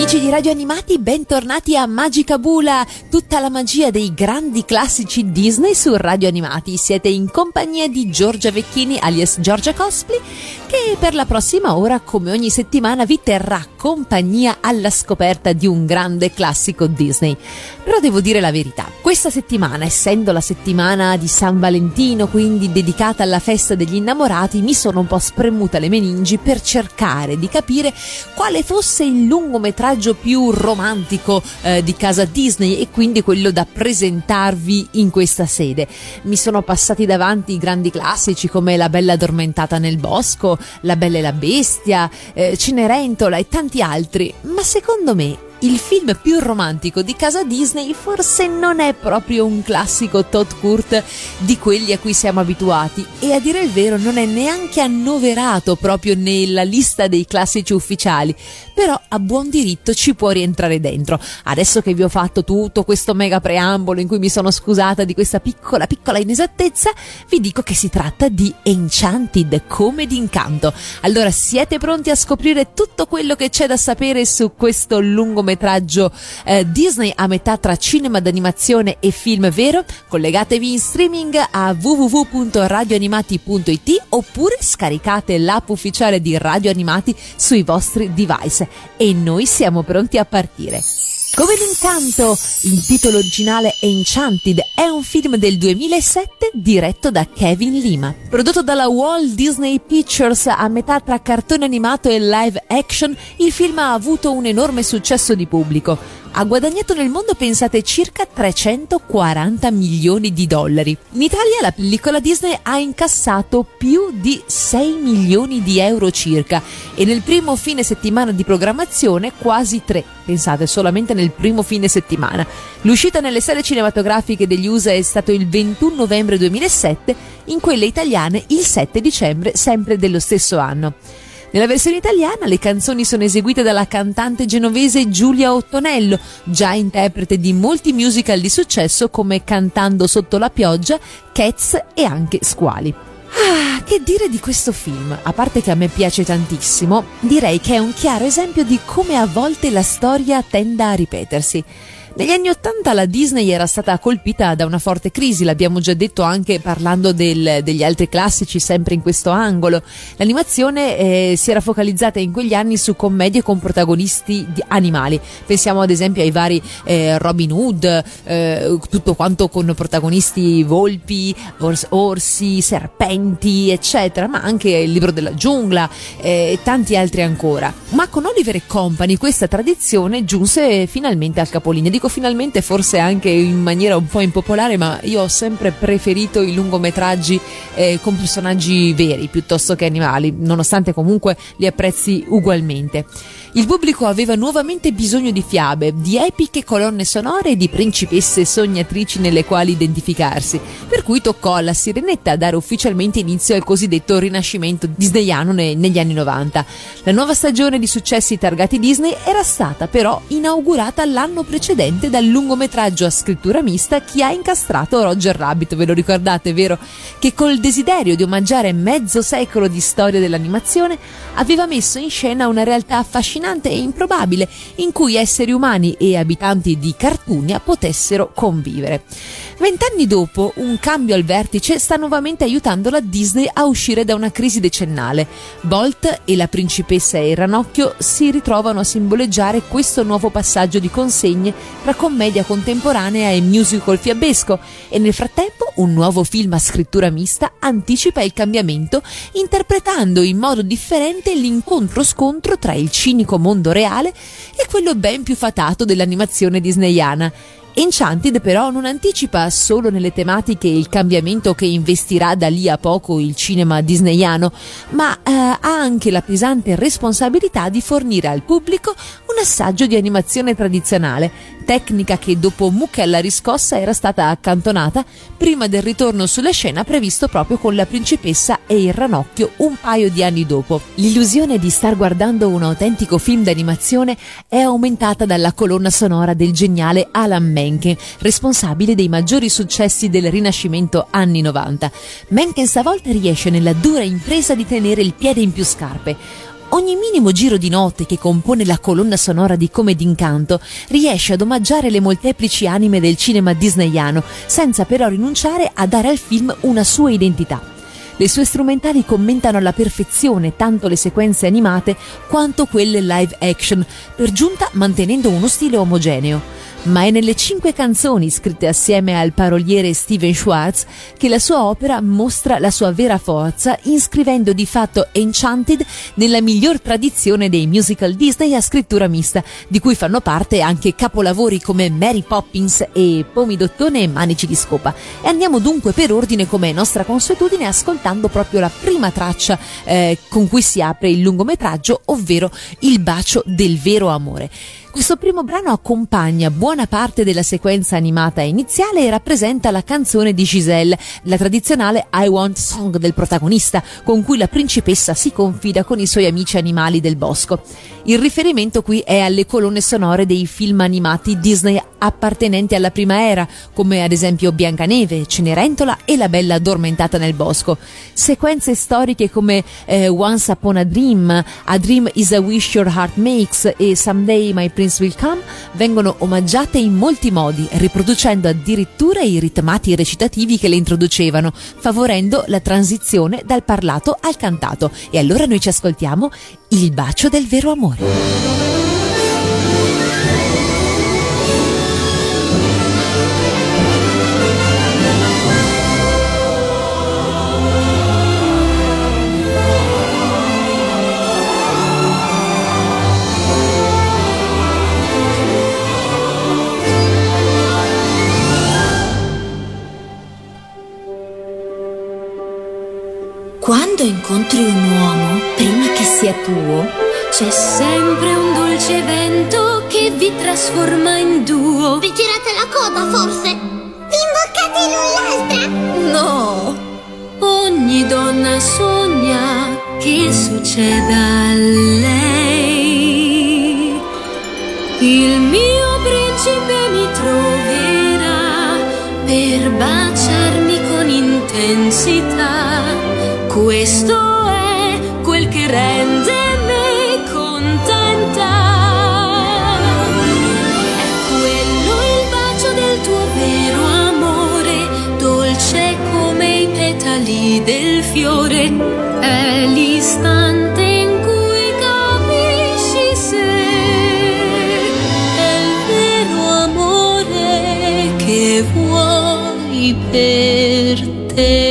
Amici di Radio Animati, bentornati a Magica Bula, tutta la magia dei grandi classici Disney su Radio Animati. Siete in compagnia di Giorgia Vecchini alias Giorgia Cosplay, che per la prossima ora, come ogni settimana, vi terrà compagnia alla scoperta di un grande classico Disney. Però devo dire la verità, questa settimana, essendo la settimana di San Valentino, quindi dedicata alla festa degli innamorati, mi sono un po' spremuta le meningi per cercare di capire quale fosse il lungometraggio più romantico eh, di casa Disney e quindi quello da presentarvi in questa sede. Mi sono passati davanti i grandi classici come La bella addormentata nel bosco, La bella e la bestia, eh, Cenerentola e tanti altri, ma secondo me il film più romantico di casa Disney forse non è proprio un classico Todd Kurt di quelli a cui siamo abituati. E a dire il vero non è neanche annoverato proprio nella lista dei classici ufficiali, però a buon diritto ci può rientrare dentro. Adesso che vi ho fatto tutto questo mega preambolo in cui mi sono scusata di questa piccola piccola inesattezza, vi dico che si tratta di Enchanted come d'incanto. Allora siete pronti a scoprire tutto quello che c'è da sapere su questo lungometraggio eh, Disney a metà tra cinema d'animazione e film vero, collegatevi in streaming a www.radioanimati.it oppure scaricate l'app ufficiale di Radio Animati sui vostri device e noi siamo pronti a partire. Come l'incanto, il titolo originale Enchanted è un film del 2007 diretto da Kevin Lima. Prodotto dalla Walt Disney Pictures a metà tra cartone animato e live action, il film ha avuto un enorme successo di pubblico ha guadagnato nel mondo, pensate, circa 340 milioni di dollari. In Italia la pellicola Disney ha incassato più di 6 milioni di euro circa e nel primo fine settimana di programmazione quasi 3, pensate, solamente nel primo fine settimana. L'uscita nelle sale cinematografiche degli USA è stato il 21 novembre 2007, in quelle italiane il 7 dicembre sempre dello stesso anno. Nella versione italiana le canzoni sono eseguite dalla cantante genovese Giulia Ottonello, già interprete di molti musical di successo come Cantando sotto la pioggia, Cats e anche Squali. Ah, che dire di questo film? A parte che a me piace tantissimo, direi che è un chiaro esempio di come a volte la storia tenda a ripetersi. Negli anni Ottanta la Disney era stata colpita da una forte crisi, l'abbiamo già detto anche parlando del, degli altri classici, sempre in questo angolo. L'animazione eh, si era focalizzata in quegli anni su commedie con protagonisti animali. Pensiamo ad esempio ai vari eh, Robin Hood, eh, tutto quanto con protagonisti volpi, ors- orsi, serpenti, eccetera, ma anche il libro della giungla eh, e tanti altri ancora. Ma con Oliver e Company questa tradizione giunse finalmente al capolinea dico finalmente forse anche in maniera un po' impopolare, ma io ho sempre preferito i lungometraggi eh, con personaggi veri piuttosto che animali, nonostante comunque li apprezzi ugualmente. Il pubblico aveva nuovamente bisogno di fiabe, di epiche colonne sonore e di principesse sognatrici nelle quali identificarsi, per cui toccò alla Sirenetta dare ufficialmente inizio al cosiddetto rinascimento disneyano ne- negli anni 90. La nuova stagione di successi targati Disney era stata però inaugurata l'anno precedente dal lungometraggio a scrittura mista Chi ha incastrato Roger Rabbit, ve lo ricordate, vero? Che col desiderio di omaggiare mezzo secolo di storia dell'animazione aveva messo in scena una realtà affascinante affascinante e improbabile in cui esseri umani e abitanti di Cartunia potessero convivere. Vent'anni dopo, un cambio al vertice sta nuovamente aiutando la Disney a uscire da una crisi decennale. Bolt e la principessa e il ranocchio si ritrovano a simboleggiare questo nuovo passaggio di consegne tra commedia contemporanea e musical fiabesco e nel frattempo un nuovo film a scrittura mista anticipa il cambiamento interpretando in modo differente l'incontro-scontro tra il cinico mondo reale e quello ben più fatato dell'animazione disneyana. Enchanted però non anticipa solo nelle tematiche il cambiamento che investirà da lì a poco il cinema disneyano, ma eh, ha anche la pesante responsabilità di fornire al pubblico un assaggio di animazione tradizionale, tecnica che dopo Mucca alla riscossa era stata accantonata prima del ritorno sulla scena previsto proprio con la principessa e il ranocchio un paio di anni dopo. L'illusione di star guardando un autentico film d'animazione è aumentata dalla colonna sonora del geniale Alan Menken, responsabile dei maggiori successi del Rinascimento anni 90. Menken stavolta riesce nella dura impresa di tenere il piede in più scarpe. Ogni minimo giro di note che compone la colonna sonora di Come d'Incanto riesce ad omaggiare le molteplici anime del cinema disneyano, senza però rinunciare a dare al film una sua identità. Le sue strumentali commentano alla perfezione tanto le sequenze animate quanto quelle live action, per giunta mantenendo uno stile omogeneo ma è nelle cinque canzoni scritte assieme al paroliere Steven Schwartz che la sua opera mostra la sua vera forza, iscrivendo di fatto Enchanted nella miglior tradizione dei musical Disney a scrittura mista, di cui fanno parte anche capolavori come Mary Poppins e Pomidottone e Manici di Scopa. E andiamo dunque per ordine come è nostra consuetudine ascoltando proprio la prima traccia eh, con cui si apre il lungometraggio, ovvero Il bacio del vero amore. Questo primo brano accompagna buona parte della sequenza animata iniziale e rappresenta la canzone di Giselle, la tradizionale I Want Song del protagonista, con cui la principessa si confida con i suoi amici animali del bosco. Il riferimento qui è alle colonne sonore dei film animati Disney appartenenti alla prima era, come ad esempio Biancaneve, Cenerentola e La Bella Addormentata nel Bosco. Sequenze storiche come eh, Once Upon a Dream, A Dream is a Wish Your Heart Makes e Someday My Prince Will Come vengono omaggiate in molti modi, riproducendo addirittura i ritmati recitativi che le introducevano, favorendo la transizione dal parlato al cantato. E allora noi ci ascoltiamo Il bacio del vero amore. Quando incontri un uomo, prima che sia tuo, c'è sempre un dolce vento che vi trasforma in duo. Vi girate la coda, forse? Vi imboccate l'un l'altra? No! Ogni donna sogna che succeda a lei. Il mio principe mi troverà per baciarmi con intensità questo è quel che rende me contenta. È quello il bacio del tuo vero amore, dolce come i petali del fiore. È l'istante in cui capisci se è il vero amore che vuoi per te.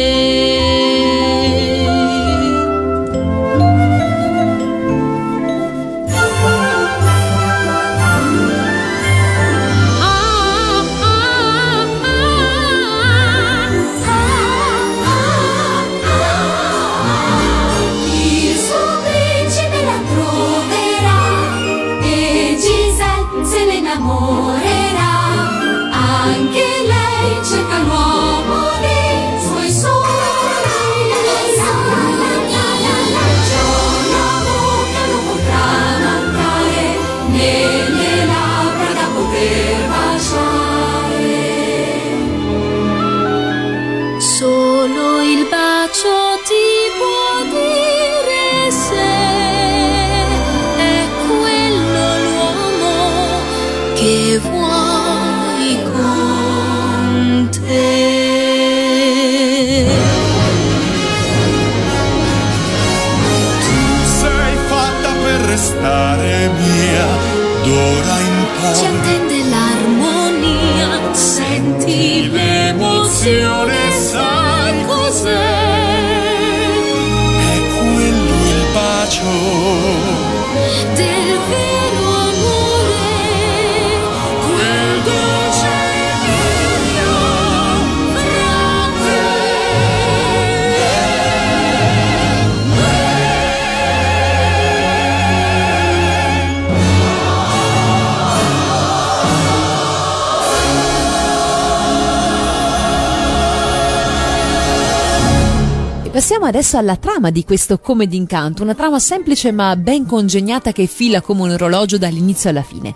Passiamo adesso alla trama di questo Come d'incanto, una trama semplice ma ben congegnata che fila come un orologio dall'inizio alla fine.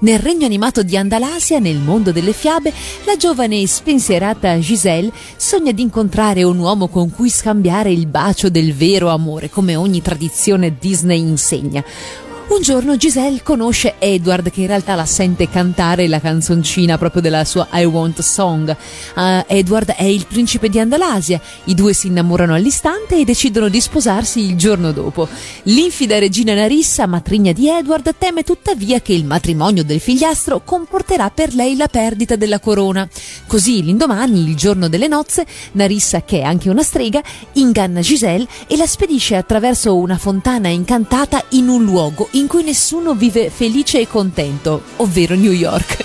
Nel regno animato di Andalasia, nel mondo delle fiabe, la giovane e spensierata Giselle sogna di incontrare un uomo con cui scambiare il bacio del vero amore, come ogni tradizione Disney insegna. Un giorno Giselle conosce Edward che in realtà la sente cantare la canzoncina proprio della sua I Want Song. Uh, Edward è il principe di Andalasia, i due si innamorano all'istante e decidono di sposarsi il giorno dopo. L'infida regina Narissa, matrigna di Edward, teme tuttavia che il matrimonio del figliastro comporterà per lei la perdita della corona. Così l'indomani, il giorno delle nozze, Narissa, che è anche una strega, inganna Giselle e la spedisce attraverso una fontana incantata in un luogo in cui nessuno vive felice e contento, ovvero New York.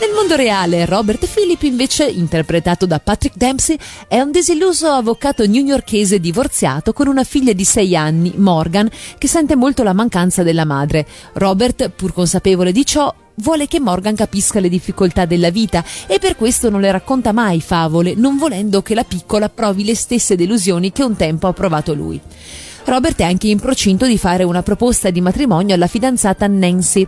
Nel mondo reale, Robert Phillip, invece, interpretato da Patrick Dempsey, è un disilluso avvocato newyorkese divorziato con una figlia di sei anni, Morgan, che sente molto la mancanza della madre. Robert, pur consapevole di ciò, vuole che Morgan capisca le difficoltà della vita e per questo non le racconta mai favole, non volendo che la piccola provi le stesse delusioni che un tempo ha provato lui. Robert è anche in procinto di fare una proposta di matrimonio alla fidanzata Nancy.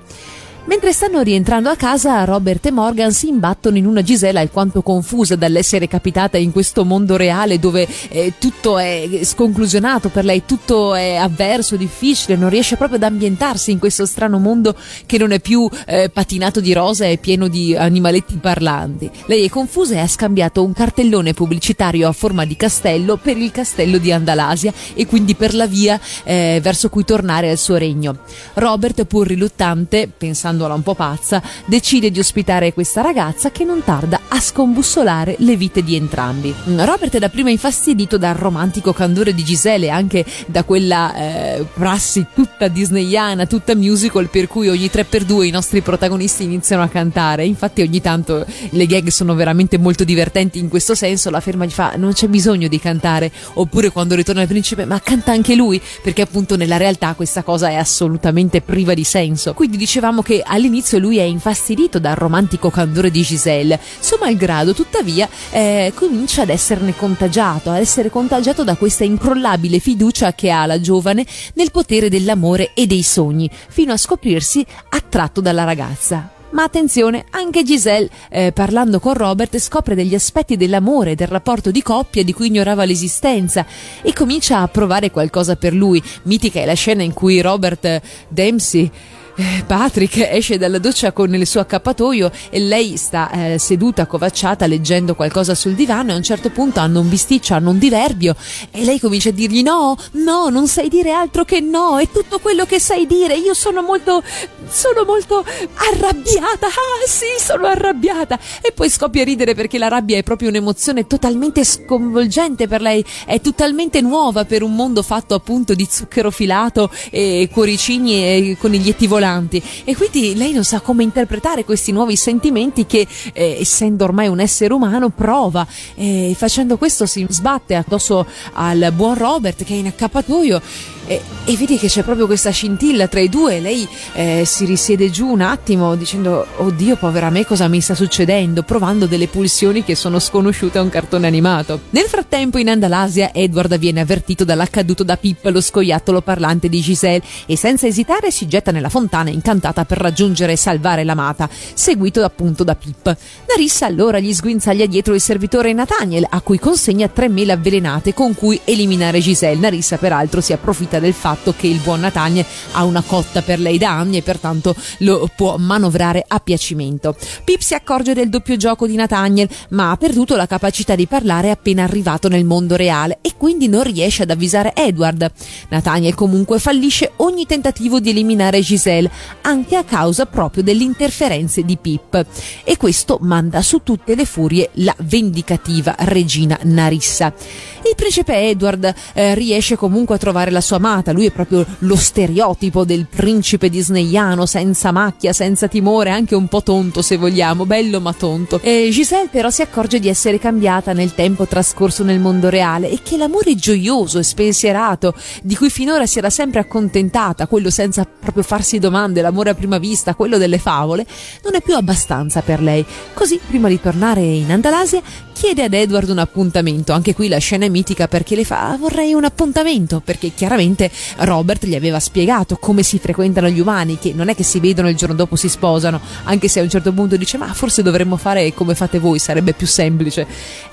Mentre stanno rientrando a casa, Robert e Morgan si imbattono in una Gisela alquanto confusa dall'essere capitata in questo mondo reale dove eh, tutto è sconclusionato per lei, tutto è avverso, difficile, non riesce proprio ad ambientarsi in questo strano mondo che non è più eh, patinato di rosa e pieno di animaletti parlanti. Lei è confusa e ha scambiato un cartellone pubblicitario a forma di castello per il castello di Andalasia e quindi per la via eh, verso cui tornare al suo regno. Robert, pur riluttante, pensando rendendola un po' pazza, decide di ospitare questa ragazza che non tarda a scombussolare le vite di entrambi. Robert è dapprima infastidito dal romantico candore di Gisele e anche da quella eh, prassi tutta disneyana, tutta musical per cui ogni 3x2 i nostri protagonisti iniziano a cantare. Infatti ogni tanto le gag sono veramente molto divertenti in questo senso, la ferma gli fa non c'è bisogno di cantare, oppure quando ritorna il principe ma canta anche lui, perché appunto nella realtà questa cosa è assolutamente priva di senso. Quindi dicevamo che all'inizio lui è infastidito dal romantico candore di Giselle, suo malgrado tuttavia eh, comincia ad esserne contagiato, ad essere contagiato da questa incrollabile fiducia che ha la giovane nel potere dell'amore e dei sogni, fino a scoprirsi attratto dalla ragazza. Ma attenzione, anche Giselle, eh, parlando con Robert, scopre degli aspetti dell'amore, del rapporto di coppia di cui ignorava l'esistenza e comincia a provare qualcosa per lui. Mitica è la scena in cui Robert Dempsey eh, Patrick esce dalla doccia con il suo accappatoio e lei sta eh, seduta covacciata leggendo qualcosa sul divano e a un certo punto hanno un bisticcio, hanno un diverbio e lei comincia a dirgli no, no, non sai dire altro che no, è tutto quello che sai dire, io sono molto, sono molto arrabbiata, ah sì, sono arrabbiata. E poi scoppia a ridere perché la rabbia è proprio un'emozione totalmente sconvolgente per lei, è totalmente nuova per un mondo fatto appunto di zucchero filato e cuoricini e coniglietti volanti volanti e quindi lei non sa come interpretare questi nuovi sentimenti che eh, essendo ormai un essere umano prova. E facendo questo si sbatte addosso al buon Robert che è in accappatoio e, vedi che c'è proprio questa scintilla tra i due. Lei eh, si risiede giù un attimo dicendo: Oddio, povera me, cosa mi sta succedendo? Provando delle pulsioni che sono sconosciute a un cartone animato. Nel frattempo, in Andalasia, Edward viene avvertito dall'accaduto da Pip, lo scoiattolo parlante di Giselle, e senza esitare si getta nella fontana incantata per raggiungere e salvare l'amata, seguito appunto da Pip. Narissa allora gli sguinzaglia dietro il servitore Nathaniel, a cui consegna tre mele avvelenate con cui eliminare Giselle. Narissa, peraltro, si approfitta approfitta del fatto che il buon Natania ha una cotta per lei da anni e pertanto lo può manovrare a piacimento. Pip si accorge del doppio gioco di Nathaniel, ma ha perduto la capacità di parlare appena arrivato nel mondo reale e quindi non riesce ad avvisare Edward. Nathaniel comunque fallisce ogni tentativo di eliminare Giselle, anche a causa proprio delle interferenze di Pip. E questo manda su tutte le furie la vendicativa regina Narissa. Il principe Edward eh, riesce comunque a trovare la sua amata, lui è proprio lo stereotipo del principe disneyano, senza macchia, senza timore, anche un po' tonto se vogliamo, bello ma tonto. E Giselle però si accorge di essere cambiata nel tempo trascorso nel mondo reale e che l'amore gioioso e spensierato di cui finora si era sempre accontentata, quello senza proprio farsi domande, l'amore a prima vista, quello delle favole, non è più abbastanza per lei. Così, prima di tornare in Andalasia, chiede ad Edward un appuntamento. Anche qui la scena è mitica perché le fa ah, vorrei un appuntamento perché chiaramente Robert gli aveva spiegato come si frequentano gli umani, che non è che si vedono e il giorno dopo si sposano, anche se a un certo punto dice ma forse dovremmo fare come fate voi, sarebbe più semplice.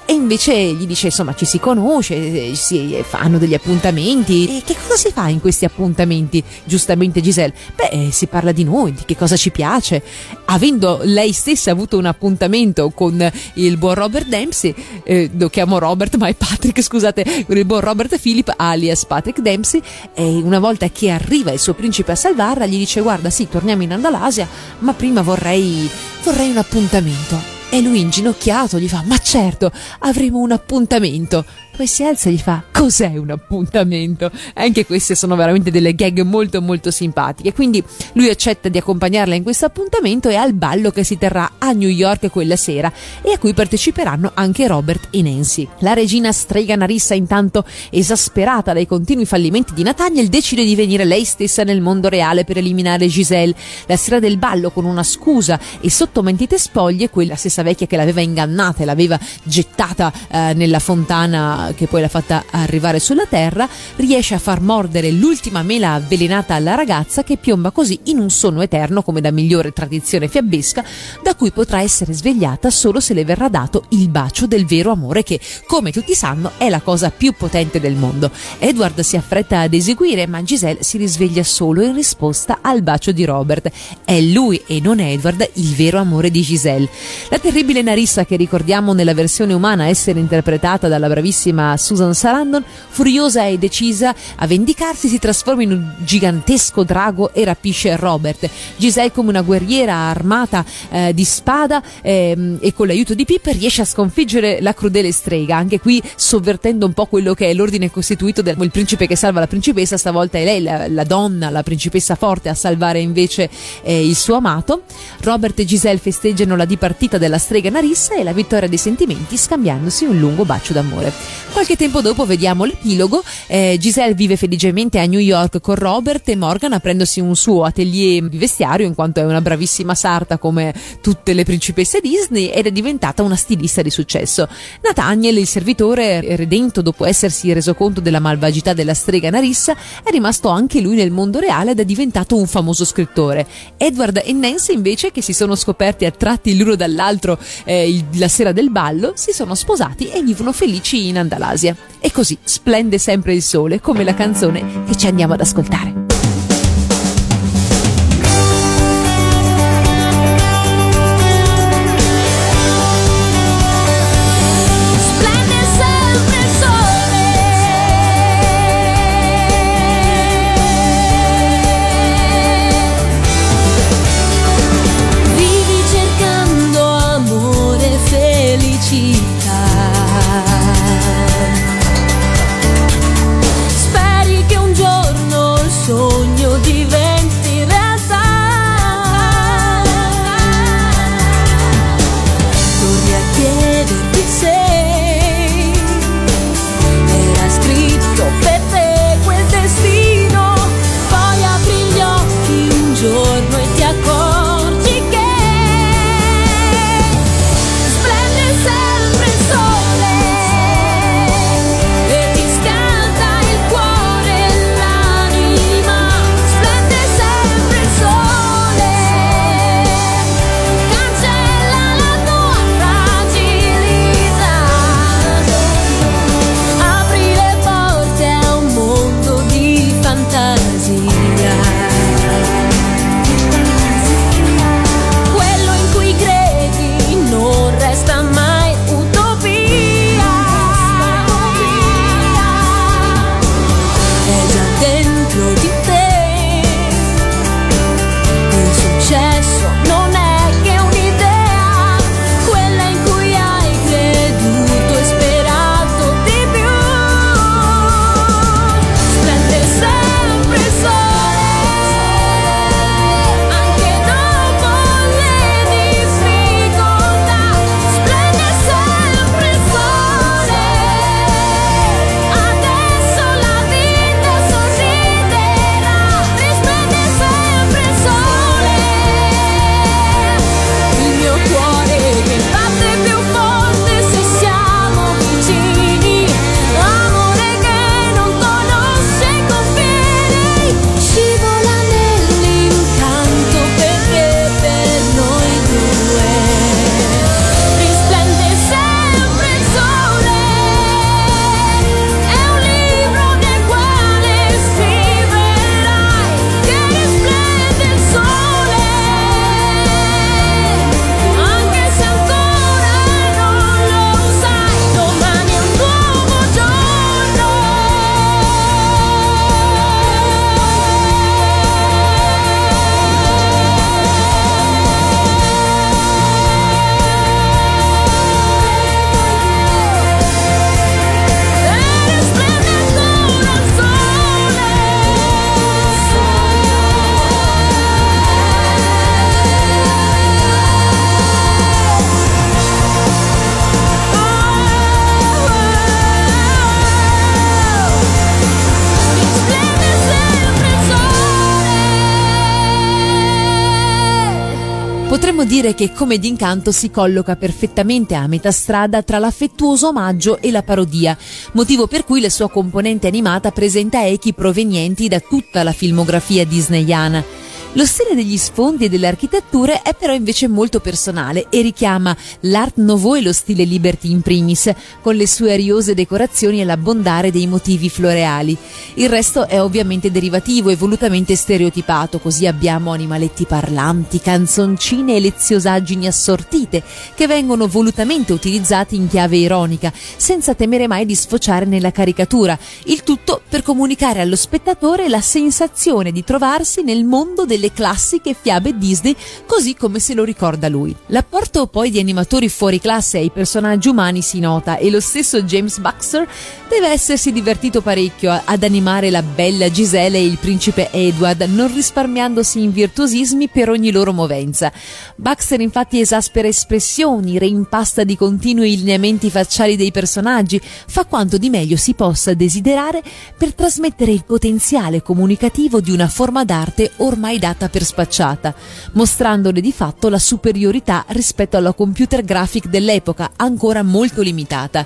E invece gli dice insomma ci si conosce, si fanno degli appuntamenti. E che cosa si fa in questi appuntamenti? Giustamente Giselle, beh si parla di noi, di che cosa ci piace. Avendo lei stessa avuto un appuntamento con il buon Robert Dempsey, eh, lo chiamo Robert ma è Patrick, scusate, con il buon Robert Philip alias Patrick Dempsey, e una volta che arriva il suo principe a salvarla gli dice guarda sì torniamo in Andalasia ma prima vorrei, vorrei un appuntamento. E lui inginocchiato gli fa: Ma certo, avremo un appuntamento. Poi si alza e gli fa: Cos'è un appuntamento? Anche queste sono veramente delle gag molto molto simpatiche. Quindi lui accetta di accompagnarla in questo appuntamento e al ballo che si terrà a New York quella sera e a cui parteciperanno anche Robert e Nancy. La regina strega Narissa, intanto esasperata dai continui fallimenti di Nathaniel, decide di venire lei stessa nel mondo reale per eliminare Giselle. La sera del ballo, con una scusa e sotto mentite spoglie, quella stessa vecchia che l'aveva ingannata e l'aveva gettata eh, nella fontana che poi l'ha fatta arrivare sulla terra, riesce a far mordere l'ultima mela avvelenata alla ragazza che piomba così in un sonno eterno come da migliore tradizione fiabesca, da cui potrà essere svegliata solo se le verrà dato il bacio del vero amore che, come tutti sanno, è la cosa più potente del mondo. Edward si affretta ad eseguire, ma Giselle si risveglia solo in risposta al bacio di Robert. È lui e non Edward il vero amore di Giselle. La terribile Narissa che ricordiamo nella versione umana essere interpretata dalla bravissima bravissima Susan Sarandon, furiosa e decisa a vendicarsi, si trasforma in un gigantesco drago e rapisce Robert. Giselle, come una guerriera armata eh, di spada ehm, e con l'aiuto di Pip, riesce a sconfiggere la crudele strega, anche qui sovvertendo un po' quello che è l'ordine costituito del principe che salva la principessa, stavolta è lei la, la donna, la principessa forte a salvare invece eh, il suo amato. Robert e Giselle festeggiano la dipartita della strega Narissa e la vittoria dei sentimenti scambiandosi un lungo bacio d'amore. Qualche tempo dopo vediamo l'epilogo, eh, Giselle vive felicemente a New York con Robert e Morgan aprendosi un suo atelier di vestiario in quanto è una bravissima sarta come tutte le principesse Disney ed è diventata una stilista di successo. Nathaniel, il servitore redento dopo essersi reso conto della malvagità della strega Narissa, è rimasto anche lui nel mondo reale ed è diventato un famoso scrittore. Edward e Nancy invece, che si sono scoperti attratti l'uno dall'altro eh, la sera del ballo, si sono sposati e vivono felici in Andalasia. E così splende sempre il sole, come la canzone che ci andiamo ad ascoltare. Dire che Come d'incanto si colloca perfettamente a metà strada tra l'affettuoso omaggio e la parodia, motivo per cui la sua componente animata presenta echi provenienti da tutta la filmografia disneyana. Lo stile degli sfondi e delle architetture è però invece molto personale e richiama l'art nouveau e lo stile liberty in primis, con le sue ariose decorazioni e l'abbondare dei motivi floreali. Il resto è ovviamente derivativo e volutamente stereotipato, così abbiamo animaletti parlanti, canzoncine e leziosaggini assortite, che vengono volutamente utilizzati in chiave ironica, senza temere mai di sfociare nella caricatura, il tutto per comunicare allo spettatore la sensazione di trovarsi nel mondo delle classiche fiabe Disney così come se lo ricorda lui. L'apporto poi di animatori fuori classe ai personaggi umani si nota e lo stesso James Baxter deve essersi divertito parecchio ad animare la bella Giselle e il principe Edward, non risparmiandosi in virtuosismi per ogni loro movenza. Baxter infatti esaspera espressioni, reimpasta di continuo i lineamenti facciali dei personaggi, fa quanto di meglio si possa desiderare per trasmettere il potenziale comunicativo di una forma d'arte ormai data data per spacciata, mostrandone di fatto la superiorità rispetto alla computer graphic dell'epoca, ancora molto limitata.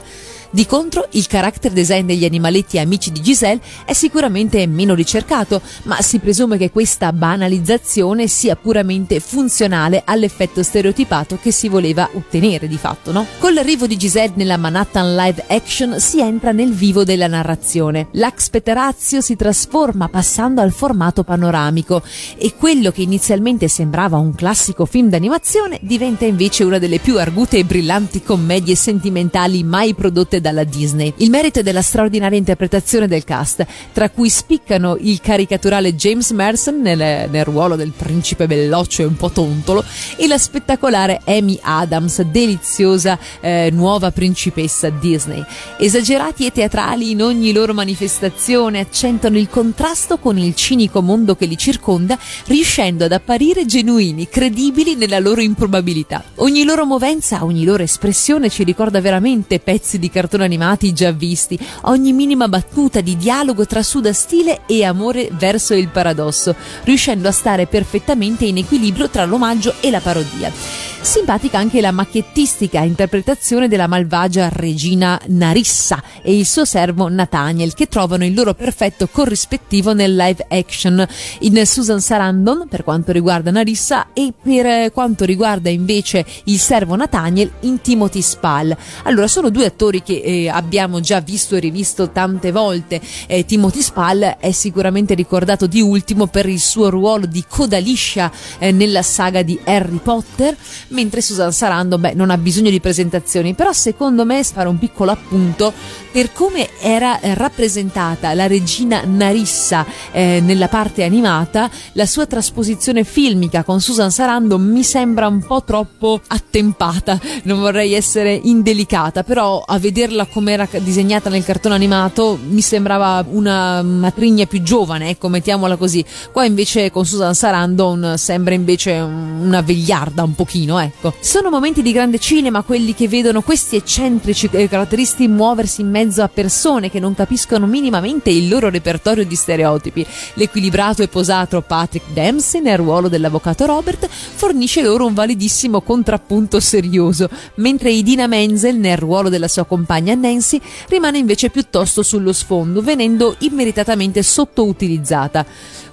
Di contro, il character design degli animaletti amici di Giselle è sicuramente meno ricercato, ma si presume che questa banalizzazione sia puramente funzionale all'effetto stereotipato che si voleva ottenere di fatto, no? Con l'arrivo di Giselle nella Manhattan live action si entra nel vivo della narrazione. L'Ax Peterazio si trasforma passando al formato panoramico e quello che inizialmente sembrava un classico film d'animazione diventa invece una delle più argute e brillanti commedie sentimentali mai prodotte dalla Disney. Il merito è della straordinaria interpretazione del cast, tra cui spiccano il caricaturale James Merson nel, nel ruolo del principe belloccio e un po' tontolo e la spettacolare Amy Adams, deliziosa eh, nuova principessa Disney. Esagerati e teatrali in ogni loro manifestazione accentuano il contrasto con il cinico mondo che li circonda riuscendo ad apparire genuini, credibili nella loro improbabilità. Ogni loro movenza, ogni loro espressione ci ricorda veramente pezzi di cartoni animati già visti, ogni minima battuta di dialogo tra suda stile e amore verso il paradosso, riuscendo a stare perfettamente in equilibrio tra l'omaggio e la parodia. Simpatica anche la macchettistica interpretazione della malvagia regina Narissa e il suo servo Nathaniel che trovano il loro perfetto corrispettivo nel live action in Susan Sarandon per quanto riguarda Narissa e per quanto riguarda invece il servo Nathaniel in Timothy Spall. Allora sono due attori che eh, abbiamo già visto e rivisto tante volte. Eh, Timothy Spall è sicuramente ricordato di ultimo per il suo ruolo di coda liscia eh, nella saga di Harry Potter mentre Susan Sarandon beh, non ha bisogno di presentazioni, però secondo me fare un piccolo appunto per come era rappresentata la regina Narissa eh, nella parte animata, la sua trasposizione filmica con Susan Sarandon mi sembra un po' troppo attempata, non vorrei essere indelicata, però a vederla come era disegnata nel cartone animato mi sembrava una matrigna più giovane, ecco, mettiamola così. Qua invece con Susan Sarandon sembra invece una vegliarda un pochino, ecco. Sono momenti di grande cinema quelli che vedono questi eccentrici caratteristi muoversi in mezzo a persone che non capiscono minimamente il loro repertorio di stereotipi. L'equilibrato e posato Patrick Dempsey nel ruolo dell'avvocato Robert fornisce loro un validissimo contrappunto serioso, mentre Idina Menzel nel ruolo della sua compagna Nancy rimane invece piuttosto sullo sfondo, venendo immeritatamente sottoutilizzata.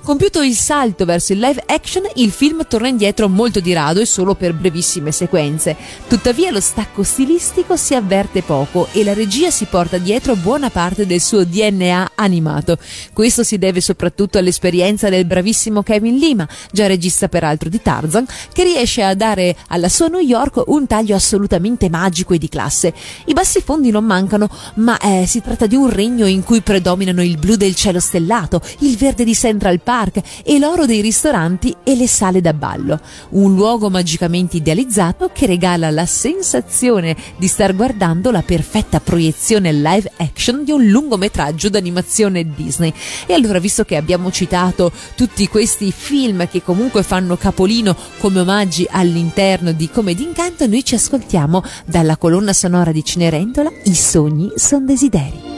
Compiuto il salto verso il live action, il film torna indietro molto di rado e solo per brevissime sequenze. Tuttavia lo stacco stilistico si avverte poco e la regia si porta dietro buona parte del suo DNA animato. Questo si deve soprattutto all'esperienza del bravissimo Kevin Lima, già regista peraltro di Tarzan, che riesce a dare alla sua New York un taglio assolutamente magico e di classe. I bassi fondi non mancano, ma eh, si tratta di un regno in cui predominano il blu del cielo stellato, il verde di Central Park, park e l'oro dei ristoranti e le sale da ballo. Un luogo magicamente idealizzato che regala la sensazione di star guardando la perfetta proiezione live action di un lungometraggio d'animazione Disney. E allora, visto che abbiamo citato tutti questi film che comunque fanno capolino come omaggi all'interno di Come d'incanto, noi ci ascoltiamo dalla colonna sonora di Cenerentola I sogni son desideri.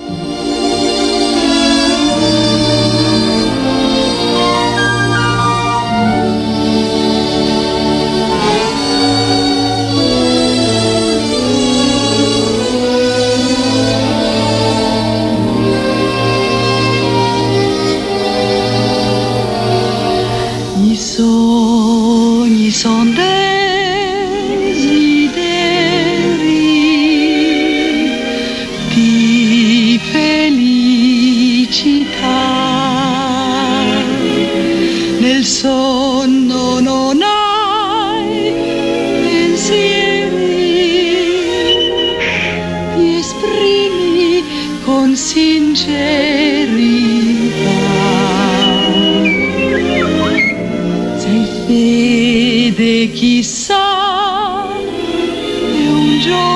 Sonno non hai pensieri, ti esprimi con sincerità. Sei fede, chissà, e un giorno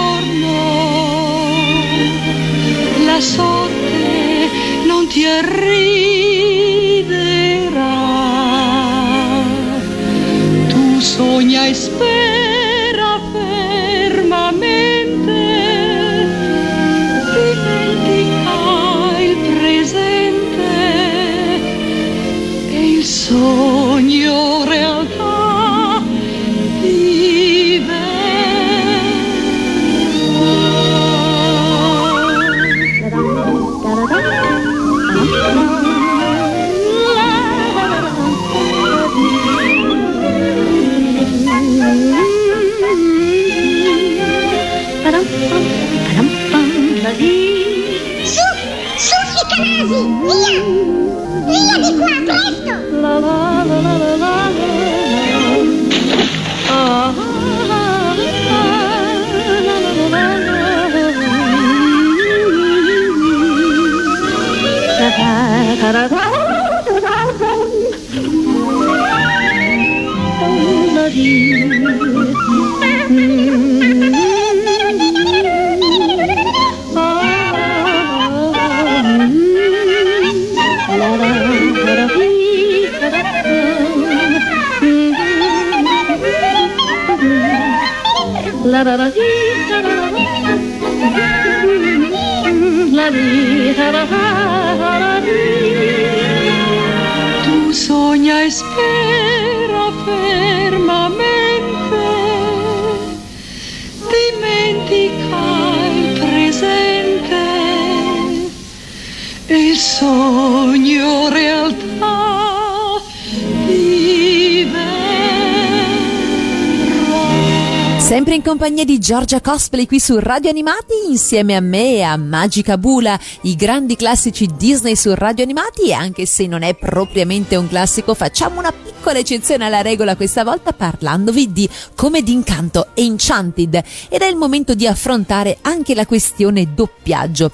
Giorgia Cosplay qui su Radio Animati insieme a me e a Magica Bula, i grandi classici Disney su Radio Animati e anche se non è propriamente un classico facciamo una piccola eccezione alla regola questa volta parlandovi di Come d'incanto Enchanted ed è il momento di affrontare anche la questione doppiaggio.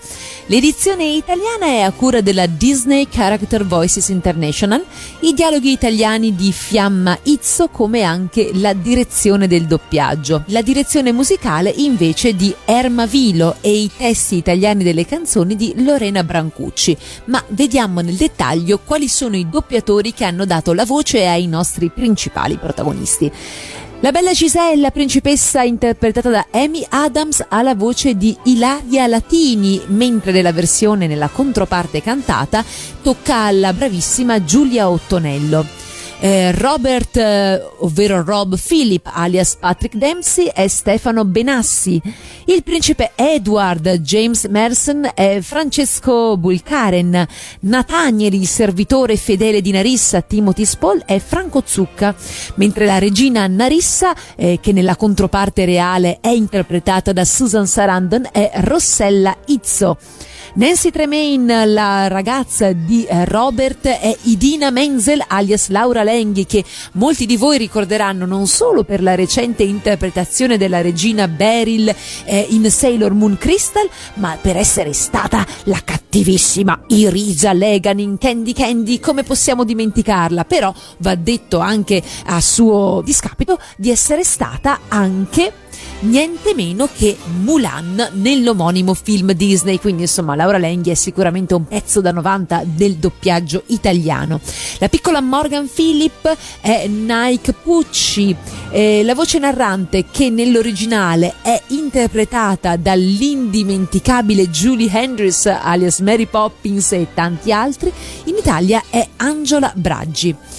L'edizione italiana è a cura della Disney Character Voices International, i dialoghi italiani di Fiamma Izzo come anche la direzione del doppiaggio. La direzione musicale invece di Erma Vilo e i testi italiani delle canzoni di Lorena Brancucci. Ma vediamo nel dettaglio quali sono i doppiatori che hanno dato la voce ai nostri principali protagonisti. La bella Giselle, la principessa interpretata da Amy Adams, ha la voce di Ilaria Latini, mentre nella versione nella controparte cantata tocca alla bravissima Giulia Ottonello. Eh, Robert, eh, ovvero Rob Philip, alias Patrick Dempsey, è Stefano Benassi. Il principe Edward James Merson è Francesco Bulcaren. Nathaniel, il servitore fedele di Narissa, Timothy Spall, è Franco Zucca. Mentre la regina Narissa, eh, che nella controparte reale è interpretata da Susan Sarandon, è Rossella Izzo. Nancy Tremaine, la ragazza di eh, Robert, è Idina Menzel alias Laura Lenghi, che molti di voi ricorderanno non solo per la recente interpretazione della regina Beryl eh, in Sailor Moon Crystal, ma per essere stata la cattivissima Irisa Legan in Candy Candy, come possiamo dimenticarla? Però va detto anche a suo discapito di essere stata anche niente meno che Mulan nell'omonimo film Disney, quindi insomma Laura Lenghi è sicuramente un pezzo da 90 del doppiaggio italiano. La piccola Morgan Phillip è Nike Pucci, eh, la voce narrante che nell'originale è interpretata dall'indimenticabile Julie Hendricks alias Mary Poppins e tanti altri, in Italia è Angela Braggi.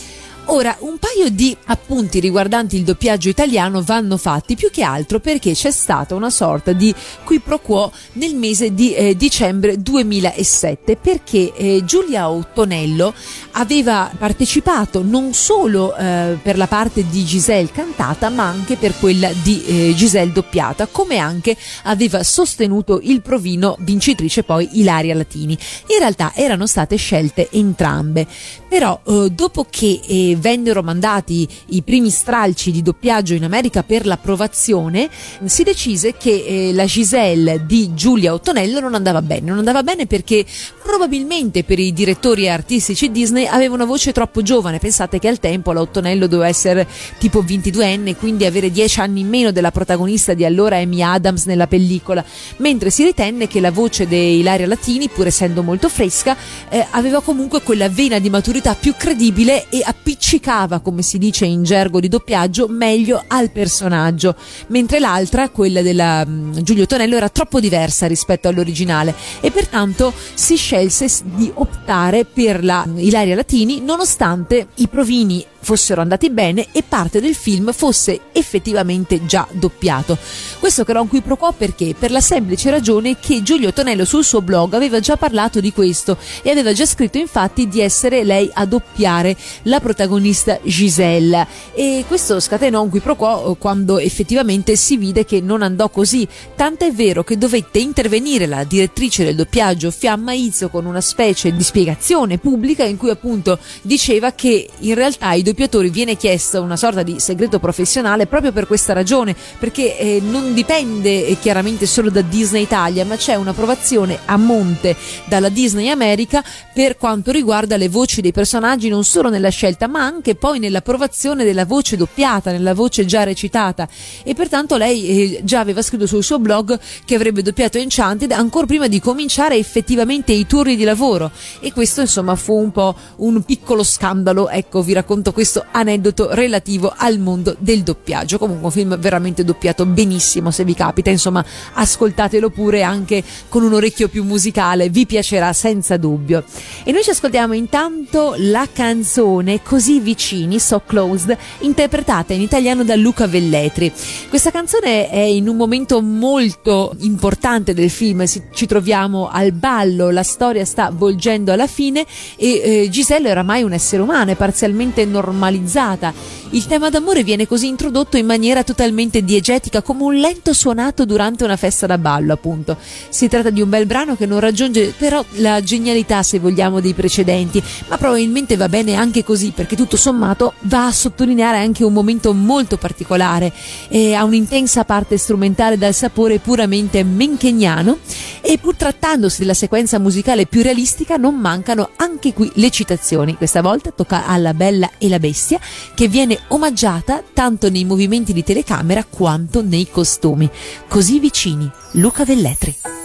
Ora, un paio di appunti riguardanti il doppiaggio italiano vanno fatti più che altro perché c'è stata una sorta di qui pro quo nel mese di eh, dicembre 2007 perché eh, Giulia Ottonello aveva partecipato non solo eh, per la parte di Giselle cantata ma anche per quella di eh, Giselle doppiata come anche aveva sostenuto il provino vincitrice poi Ilaria Latini. In realtà erano state scelte entrambe però eh, dopo che eh, vennero mandati i primi stralci di doppiaggio in America per l'approvazione, si decise che eh, la Giselle di Giulia Ottonello non andava bene. Non andava bene perché probabilmente per i direttori artistici Disney aveva una voce troppo giovane. Pensate che al tempo la Ottonello doveva essere tipo 22enne, quindi avere 10 anni in meno della protagonista di allora Amy Adams nella pellicola, mentre si ritenne che la voce di Ilaria Latini, pur essendo molto fresca, eh, aveva comunque quella vena di maturità più credibile e appiccicava, come si dice in gergo di doppiaggio, meglio al personaggio, mentre l'altra, quella della um, Giulio Tonello, era troppo diversa rispetto all'originale e pertanto si scelse di optare per la Ilaria Latini nonostante i provini fossero andati bene e parte del film fosse effettivamente già doppiato. Questo che era un qui pro quo perché? Per la semplice ragione che Giulio Tonello sul suo blog aveva già parlato di questo e aveva già scritto infatti di essere lei a doppiare la protagonista Giselle e questo scatenò un qui pro quo quando effettivamente si vide che non andò così, tant'è vero che dovette intervenire la direttrice del doppiaggio Fiamma Izzo con una specie di spiegazione pubblica in cui appunto diceva che in realtà i doppiatori viene chiesto una sorta di segreto professionale proprio per questa ragione, perché eh, non dipende eh, chiaramente solo da Disney Italia, ma c'è un'approvazione a monte dalla Disney America per quanto riguarda le voci dei personaggi, non solo nella scelta, ma anche poi nell'approvazione della voce doppiata, nella voce già recitata. E pertanto lei eh, già aveva scritto sul suo blog che avrebbe doppiato Enchanted ancora prima di cominciare effettivamente i turni di lavoro. E questo insomma fu un po' un piccolo scandalo, ecco, vi racconto questo aneddoto relativo al mondo del doppiaggio. Comunque un film veramente doppiato benissimo se vi capita, insomma ascoltatelo pure anche con un orecchio più musicale, vi piacerà senza dubbio. E noi ci ascoltiamo intanto la canzone Così vicini, So Closed, interpretata in italiano da Luca Velletri. Questa canzone è in un momento molto importante del film, ci troviamo al ballo, la storia sta volgendo alla fine e eh, Giselle era mai un essere umano, è parzialmente normale normalizzata. Il tema d'amore viene così introdotto in maniera totalmente diegetica, come un lento suonato durante una festa da ballo, appunto. Si tratta di un bel brano che non raggiunge però la genialità, se vogliamo, dei precedenti, ma probabilmente va bene anche così, perché tutto sommato va a sottolineare anche un momento molto particolare e ha un'intensa parte strumentale dal sapore puramente mencheniano e pur trattandosi della sequenza musicale più realistica non mancano anche qui le citazioni. Questa volta tocca alla Bella e la Bestia che viene omaggiata tanto nei movimenti di telecamera quanto nei costumi. Così vicini, Luca Velletri.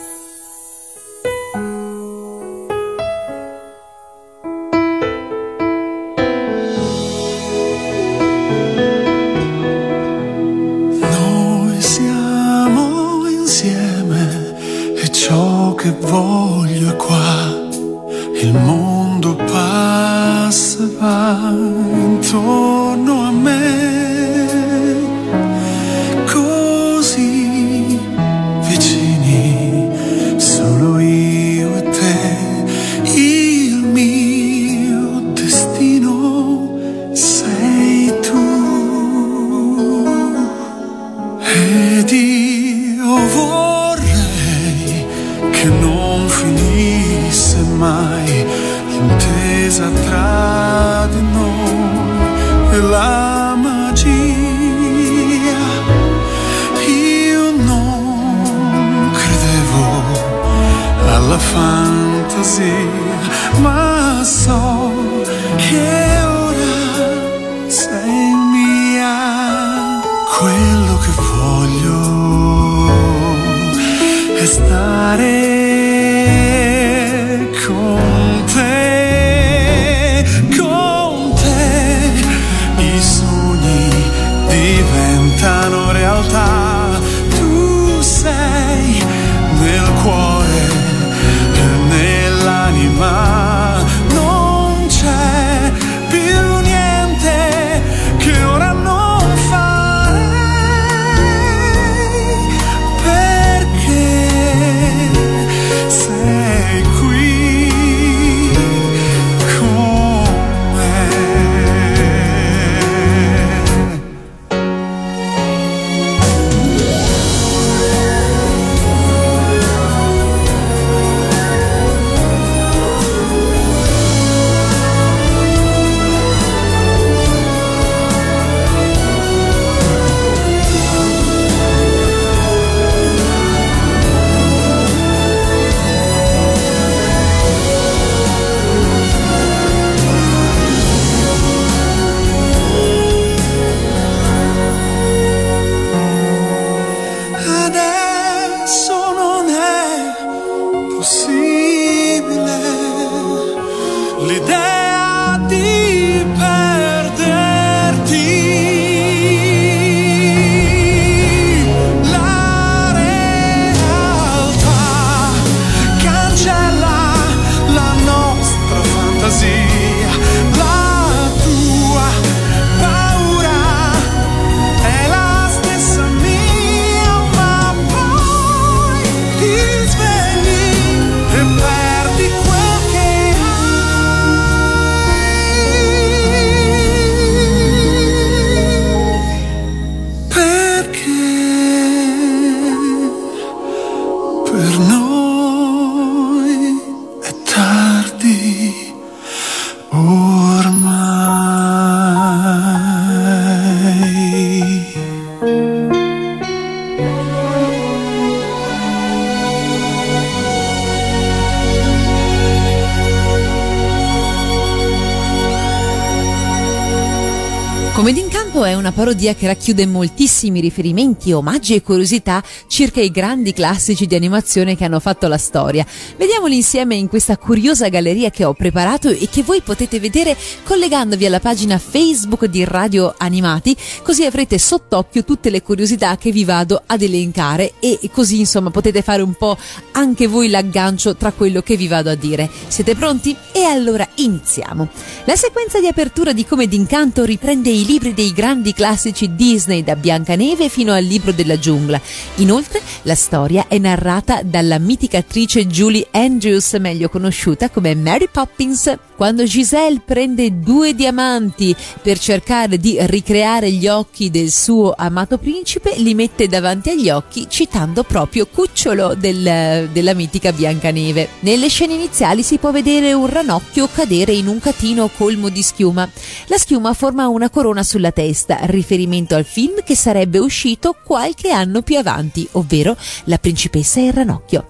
Parodia che racchiude moltissimi riferimenti, omaggi e curiosità circa i grandi classici di animazione che hanno fatto la storia. Vediamoli insieme in questa curiosa galleria che ho preparato e che voi potete vedere collegandovi alla pagina Facebook di Radio Animati, così avrete sott'occhio tutte le curiosità che vi vado ad elencare e così insomma potete fare un po' anche voi l'aggancio tra quello che vi vado a dire. Siete pronti? E allora iniziamo. La sequenza di apertura di Come d'incanto riprende i libri dei grandi classici Disney da Biancaneve fino al libro della giungla. Inoltre la storia è narrata dalla mitica attrice Julie Andrews, meglio conosciuta come Mary Poppins. Quando Giselle prende due diamanti per cercare di ricreare gli occhi del suo amato principe, li mette davanti agli occhi citando proprio Cucciolo del, della mitica Biancaneve. Nelle scene iniziali si può vedere un ranocchio cadere in un catino colmo di schiuma. La schiuma forma una corona sulla testa, riferimento al film che sarebbe uscito qualche anno più avanti, ovvero La principessa e il ranocchio.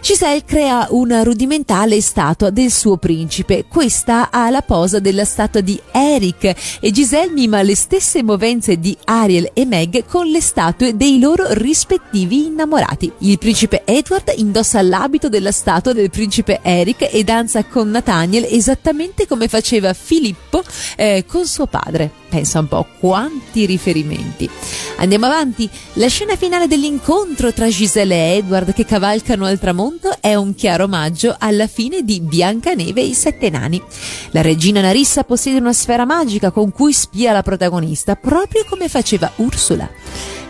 Giselle crea una rudimentale statua del suo principe. Questa ha la posa della statua di Eric e Giselle mima le stesse movenze di Ariel e Meg con le statue dei loro rispettivi innamorati. Il principe Edward indossa l'abito della statua del principe Eric e danza con Nathaniel esattamente come faceva Filippo eh, con suo padre. Pensa un po' quanti riferimenti. Andiamo avanti. La scena finale dell'incontro tra Giselle e Edward che cavalcano al tramonto è un chiaro omaggio alla fine di Biancaneve e i sette nani. La regina Narissa possiede una sfera magica con cui spia la protagonista, proprio come faceva Ursula.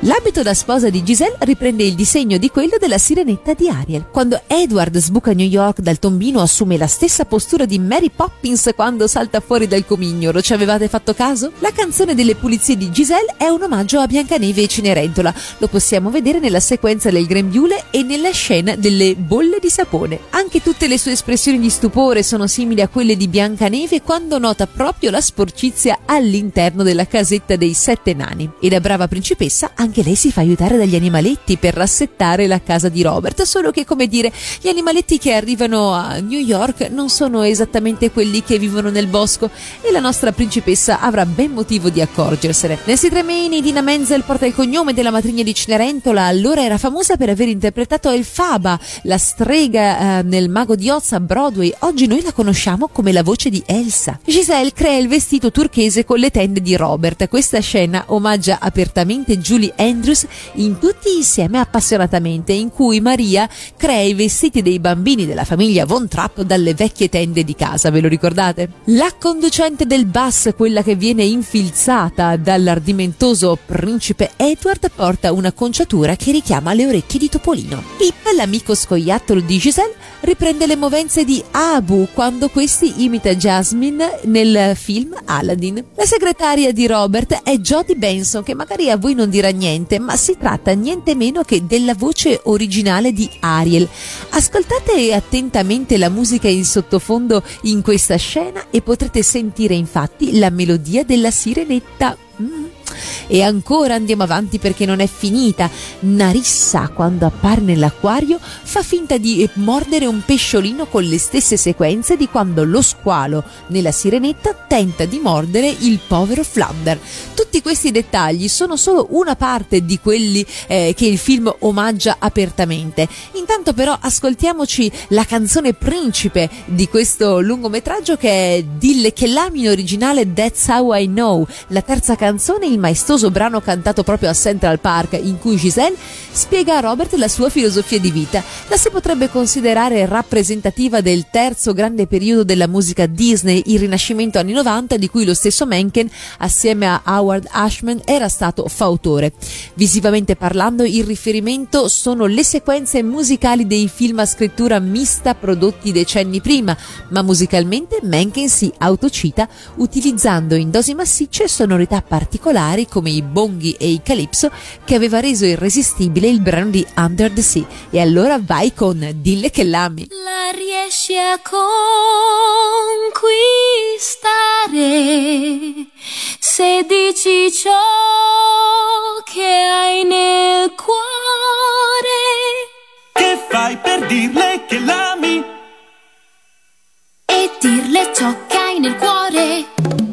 L'abito da sposa di Giselle riprende il disegno di quello della sirenetta di Ariel. Quando Edward sbuca a New York dal tombino assume la stessa postura di Mary Poppins quando salta fuori dal comignolo. Ci avevate fatto caso? La canzone delle pulizie di Giselle è un omaggio a Biancaneve e Cenerentola. Lo possiamo vedere nella sequenza del grembiule e nella scena delle bolle di sapone. Anche tutte le sue espressioni di stupore sono simili a quelle di Biancaneve quando nota proprio la sporcizia all'interno della casetta dei sette nani. E da brava principessa anche lei si fa aiutare dagli animaletti per rassettare la casa di Robert, solo che come dire, gli animaletti che arrivano a New York non sono esattamente quelli che vivono nel bosco e la nostra principessa avrà ben motivo di accorgersene. Nancy Tremaine, Dina Menzel porta il cognome della matrigna di Cenerentola, allora era famosa per aver interpretato Elfaba, la strega eh, nel Mago di Oz a Broadway. Oggi noi la conosciamo come la voce di Elsa. Giselle crea il vestito turchese con le tende di Robert. Questa scena omaggia apertamente Julie Andrews in tutti insieme appassionatamente, in cui Maria crea i vestiti dei bambini della famiglia Von Trapp dalle vecchie tende di casa, ve lo ricordate? La conducente del bus, quella che viene infilzata dall'ardimentoso principe Edward, porta una conciatura che richiama le orecchie di Topolino. Pip, l'amico scoiattolo di Giselle, riprende le movenze di Abu quando questi imita Jasmine nel film Aladdin. La segretaria di Robert è Jodie Benson, che magari a voi non dirà niente, ma si tratta niente meno che della voce originale di Ariel. Ascoltate attentamente la musica in sottofondo in questa scena e potrete sentire infatti la melodia della sirenetta. Mm. E ancora andiamo avanti perché non è finita. Narissa, quando appare nell'acquario, fa finta di mordere un pesciolino con le stesse sequenze di quando lo squalo nella sirenetta tenta di mordere il povero Flounder. Tutti questi dettagli sono solo una parte di quelli eh, che il film omaggia apertamente. Intanto però ascoltiamoci la canzone principe di questo lungometraggio che è Dille Kellami in originale That's How I Know, la terza canzone, il maestoso brano cantato proprio a Central Park in cui Giselle spiega a Robert la sua filosofia di vita. La si potrebbe considerare rappresentativa del terzo grande periodo della musica Disney, il rinascimento anni 90 di cui lo stesso Mencken assieme a Howard Ashman era stato fautore. Visivamente parlando il riferimento sono le sequenze musicali dei film a scrittura mista prodotti decenni prima, ma musicalmente Mencken si autocita utilizzando in dosi massicce sonorità particolari come i bonghi e i calypso che aveva reso irresistibile il brano di Under the Sea. E allora vai con Dille che l'ami. La riesci a conquistare se dici ciò che hai nel cuore. Che fai per dirle che l'ami? E dirle ciò che hai nel cuore.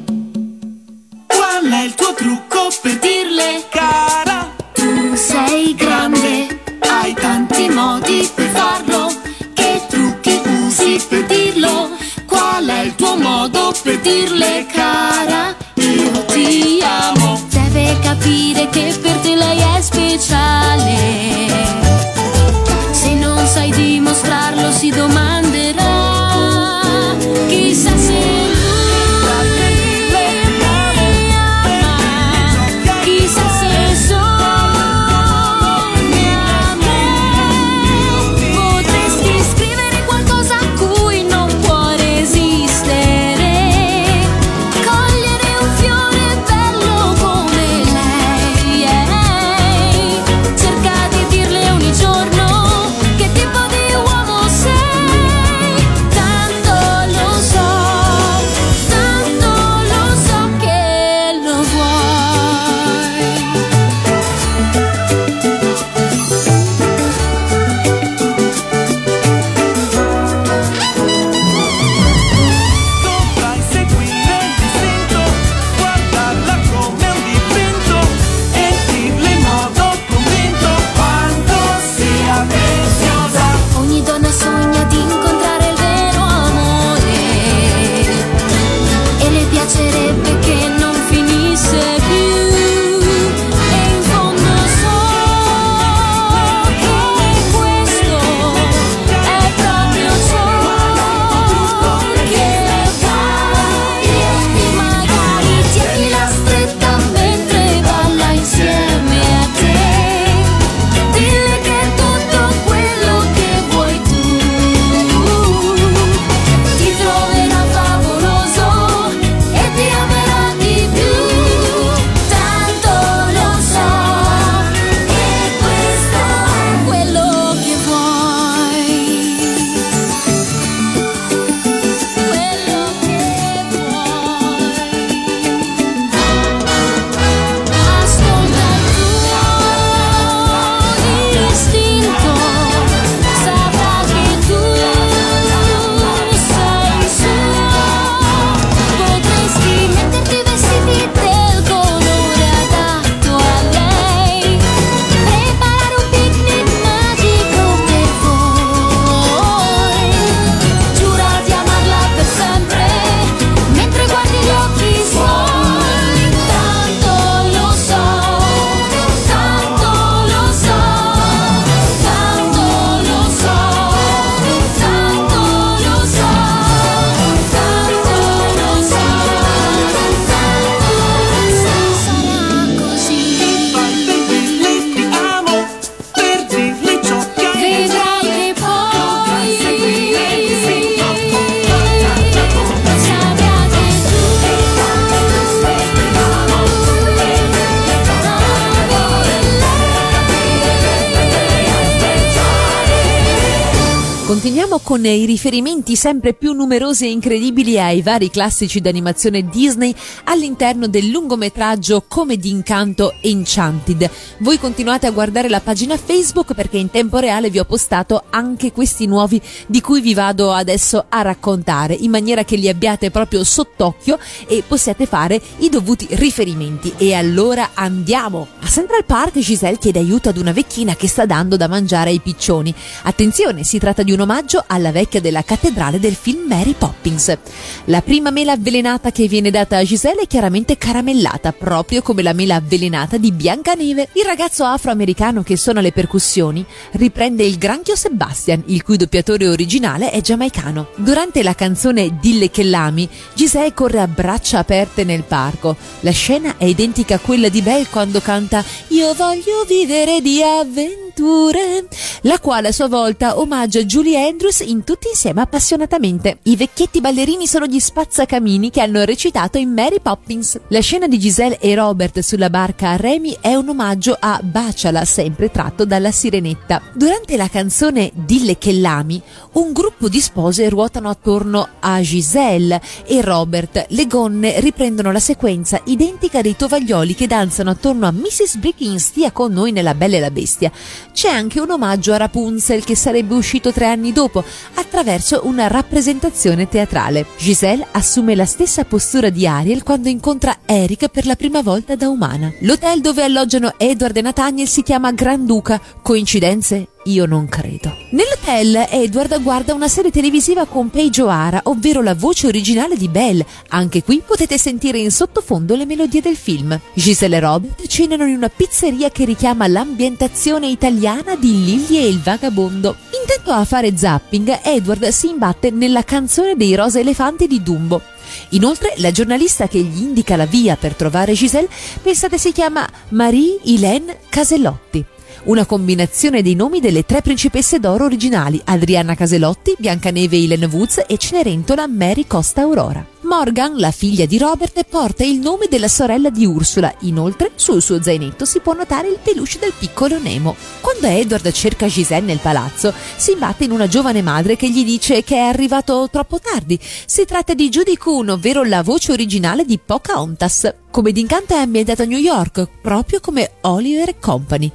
Voilà! è il tuo trucco per dirle cara? Tu sei grande, hai tanti modi per farlo. Che trucchi usi per dirlo? Qual è il tuo modo per dirle cara? Io ti amo. Deve capire che per te lei è speciale. Continuiamo con i riferimenti sempre più numerosi e incredibili ai vari classici d'animazione Disney all'interno del lungometraggio Come d'incanto Enchanted. Voi continuate a guardare la pagina Facebook perché in tempo reale vi ho postato anche questi nuovi di cui vi vado adesso a raccontare in maniera che li abbiate proprio sott'occhio e possiate fare i dovuti riferimenti. E allora andiamo! A Central Park Giselle chiede aiuto ad una vecchina che sta dando da mangiare ai piccioni. Attenzione, si tratta di un omaggio alla vecchia della cattedrale del film Mary Poppins. La prima mela avvelenata che viene data a Giselle è chiaramente caramellata, proprio come la mela avvelenata di Biancaneve. Il ragazzo afroamericano che suona le percussioni riprende il granchio Sebastian, il cui doppiatore originale è giamaicano. Durante la canzone Dille che l'ami, Giselle corre a braccia aperte nel parco. La scena è identica a quella di Belle quando canta Io voglio vivere di avventure, la quale a sua volta omaggia Julie Andrews in tutti insieme appassionatamente. I vecchietti ballerini sono gli spazzacamini che hanno recitato in Mary Poppins. La scena di Giselle e Robert sulla barca a remi è un omaggio a Baciala, sempre tratto dalla Sirenetta. Durante la canzone Dille che l'ami, un gruppo di spose ruotano attorno a Giselle e Robert. Le gonne riprendono la sequenza identica dei tovaglioli che danzano attorno a Mrs. Brickins stia con noi nella Bella e la Bestia. C'è anche un omaggio a Rapunzel che sarebbe uscito tre anni dopo attraverso una rappresentazione teatrale. Giselle assume la stessa postura di Ariel quando incontra Eric per la prima volta da umana. L'hotel dove alloggiano Edward e Nathaniel si chiama Granduca. Coincidenze? Io non credo. Nell'hotel Edward guarda una serie televisiva con Paige O'Hara, ovvero la voce originale di Belle. Anche qui potete sentire in sottofondo le melodie del film. Giselle e Robert cenano in una pizzeria che richiama l'ambientazione italiana di Lily e il vagabondo. Intento a fare zapping, Edward si imbatte nella canzone dei Rosa Elefanti di Dumbo. Inoltre, la giornalista che gli indica la via per trovare Giselle, pensate si chiama Marie-Hélène Casellotti una combinazione dei nomi delle tre principesse d'oro originali, Adriana Caselotti, Biancaneve Helen Woods e Cenerentola Mary Costa Aurora. Morgan, la figlia di Robert, porta il nome della sorella di Ursula. Inoltre, sul suo zainetto si può notare il peluche del piccolo Nemo. Quando Edward cerca Giselle nel palazzo, si imbatte in una giovane madre che gli dice che è arrivato troppo tardi. Si tratta di Judy Kuhn, ovvero la voce originale di Pocahontas. Come d'incanto è ambientato a New York, proprio come Oliver Company.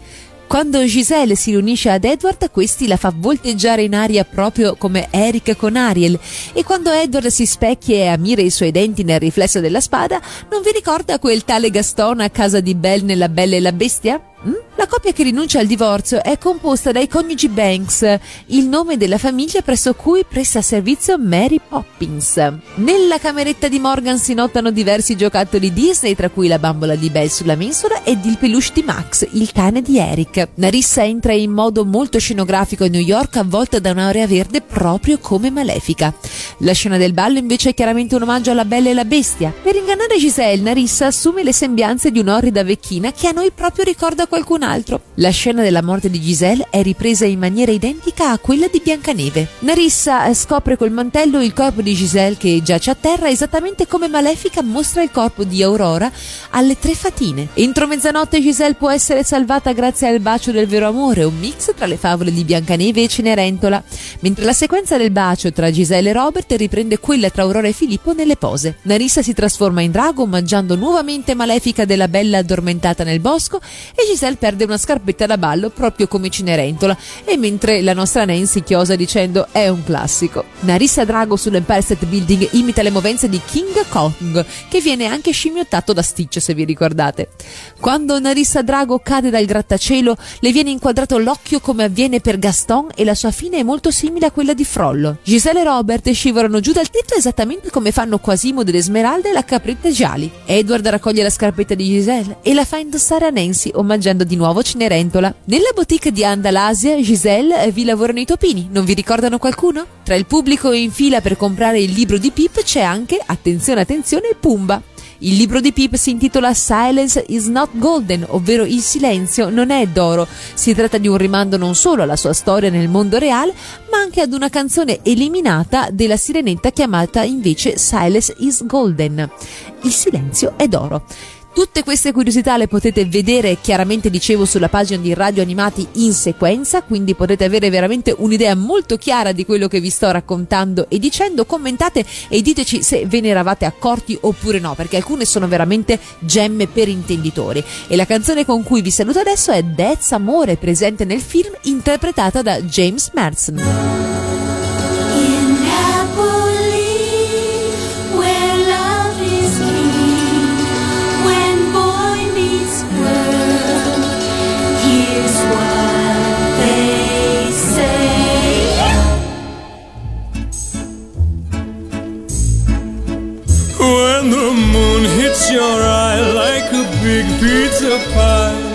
Quando Giselle si riunisce ad Edward, questi la fa volteggiare in aria proprio come Eric con Ariel. E quando Edward si specchia e ammira i suoi denti nel riflesso della spada, non vi ricorda quel tale Gaston a casa di Belle nella Bella e la Bestia? Mm? La coppia che rinuncia al divorzio è composta dai coniugi Banks, il nome della famiglia presso cui presta servizio Mary Poppins. Nella cameretta di Morgan si notano diversi giocattoli Disney, tra cui la bambola di Belle sulla mensola ed il peluche di Max, il cane di Eric. Narissa entra in modo molto scenografico a New York avvolta da un'aurea verde proprio come Malefica. La scena del ballo invece è chiaramente un omaggio alla Bella e la Bestia. Per ingannare Giselle, Narissa assume le sembianze di un'orrida vecchina che a noi proprio ricorda qualcun altro. La scena della morte di Giselle è ripresa in maniera identica a quella di Biancaneve. Narissa scopre col mantello il corpo di Giselle che giace a terra esattamente come Malefica mostra il corpo di Aurora alle tre fatine. Entro mezzanotte Giselle può essere salvata grazie al bacio del vero amore, un mix tra le favole di Biancaneve e Cenerentola, mentre la sequenza del bacio tra Giselle e Robert riprende quella tra Aurora e Filippo nelle pose. Narissa si trasforma in drago mangiando nuovamente Malefica della bella addormentata nel bosco e Giselle perde una scarpetta da ballo proprio come Cenerentola e mentre la nostra Nancy chiosa dicendo è un classico. Narissa Drago sull'Empire State Building imita le movenze di King Kong che viene anche scimmiottato da Stitch se vi ricordate. Quando Narissa Drago cade dal grattacielo le viene inquadrato l'occhio come avviene per Gaston e la sua fine è molto simile a quella di Frollo. Giselle e Robert scivolano giù dal tetto esattamente come fanno Quasimo delle Smeralde e la capretta Giali. Edward raccoglie la scarpetta di Giselle e la fa indossare a Nancy omaggiando di nuovo Cenerentola. Nella boutique di Andalasia, Giselle eh, vi lavorano i topini, non vi ricordano qualcuno? Tra il pubblico in fila per comprare il libro di Pip c'è anche, attenzione attenzione, Pumba. Il libro di Pip si intitola Silence is not golden, ovvero il silenzio non è d'oro. Si tratta di un rimando non solo alla sua storia nel mondo reale, ma anche ad una canzone eliminata della sirenetta chiamata invece Silence is golden. Il silenzio è d'oro. Tutte queste curiosità le potete vedere chiaramente dicevo sulla pagina di Radio Animati in sequenza, quindi potete avere veramente un'idea molto chiara di quello che vi sto raccontando e dicendo. Commentate e diteci se ve ne eravate accorti oppure no, perché alcune sono veramente gemme per intenditori. E la canzone con cui vi saluto adesso è That's Amore, presente nel film, interpretata da James Marsden.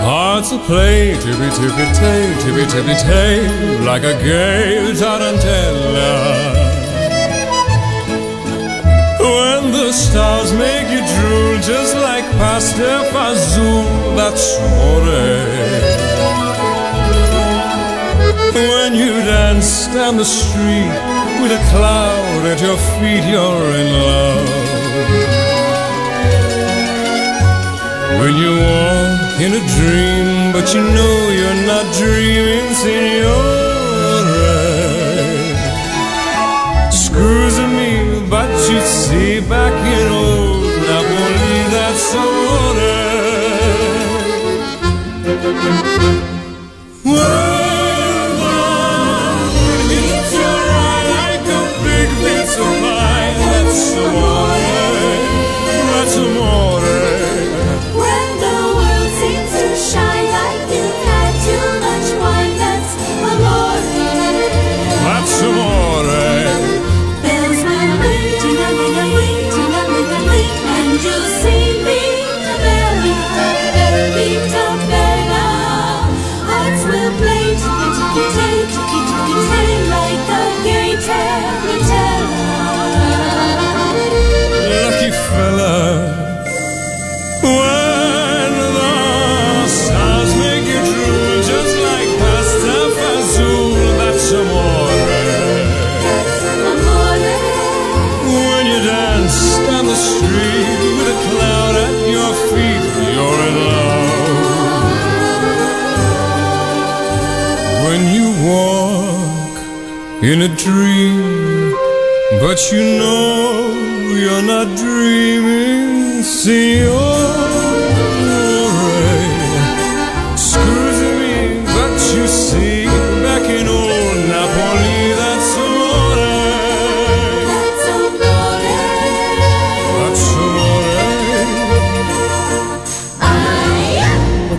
Hearts will play, tippy tippy tay, tippy tippy tay, like a gay tarantella. When the stars make you drool, just like pasta fazool, that's amore. When you dance down the street with a cloud at your feet, you're in love. When you walk in a dream, but you know you're not dreaming, signore. Screws me, but you see back in old Napoli, your eye like a big that's. That's amore. When you know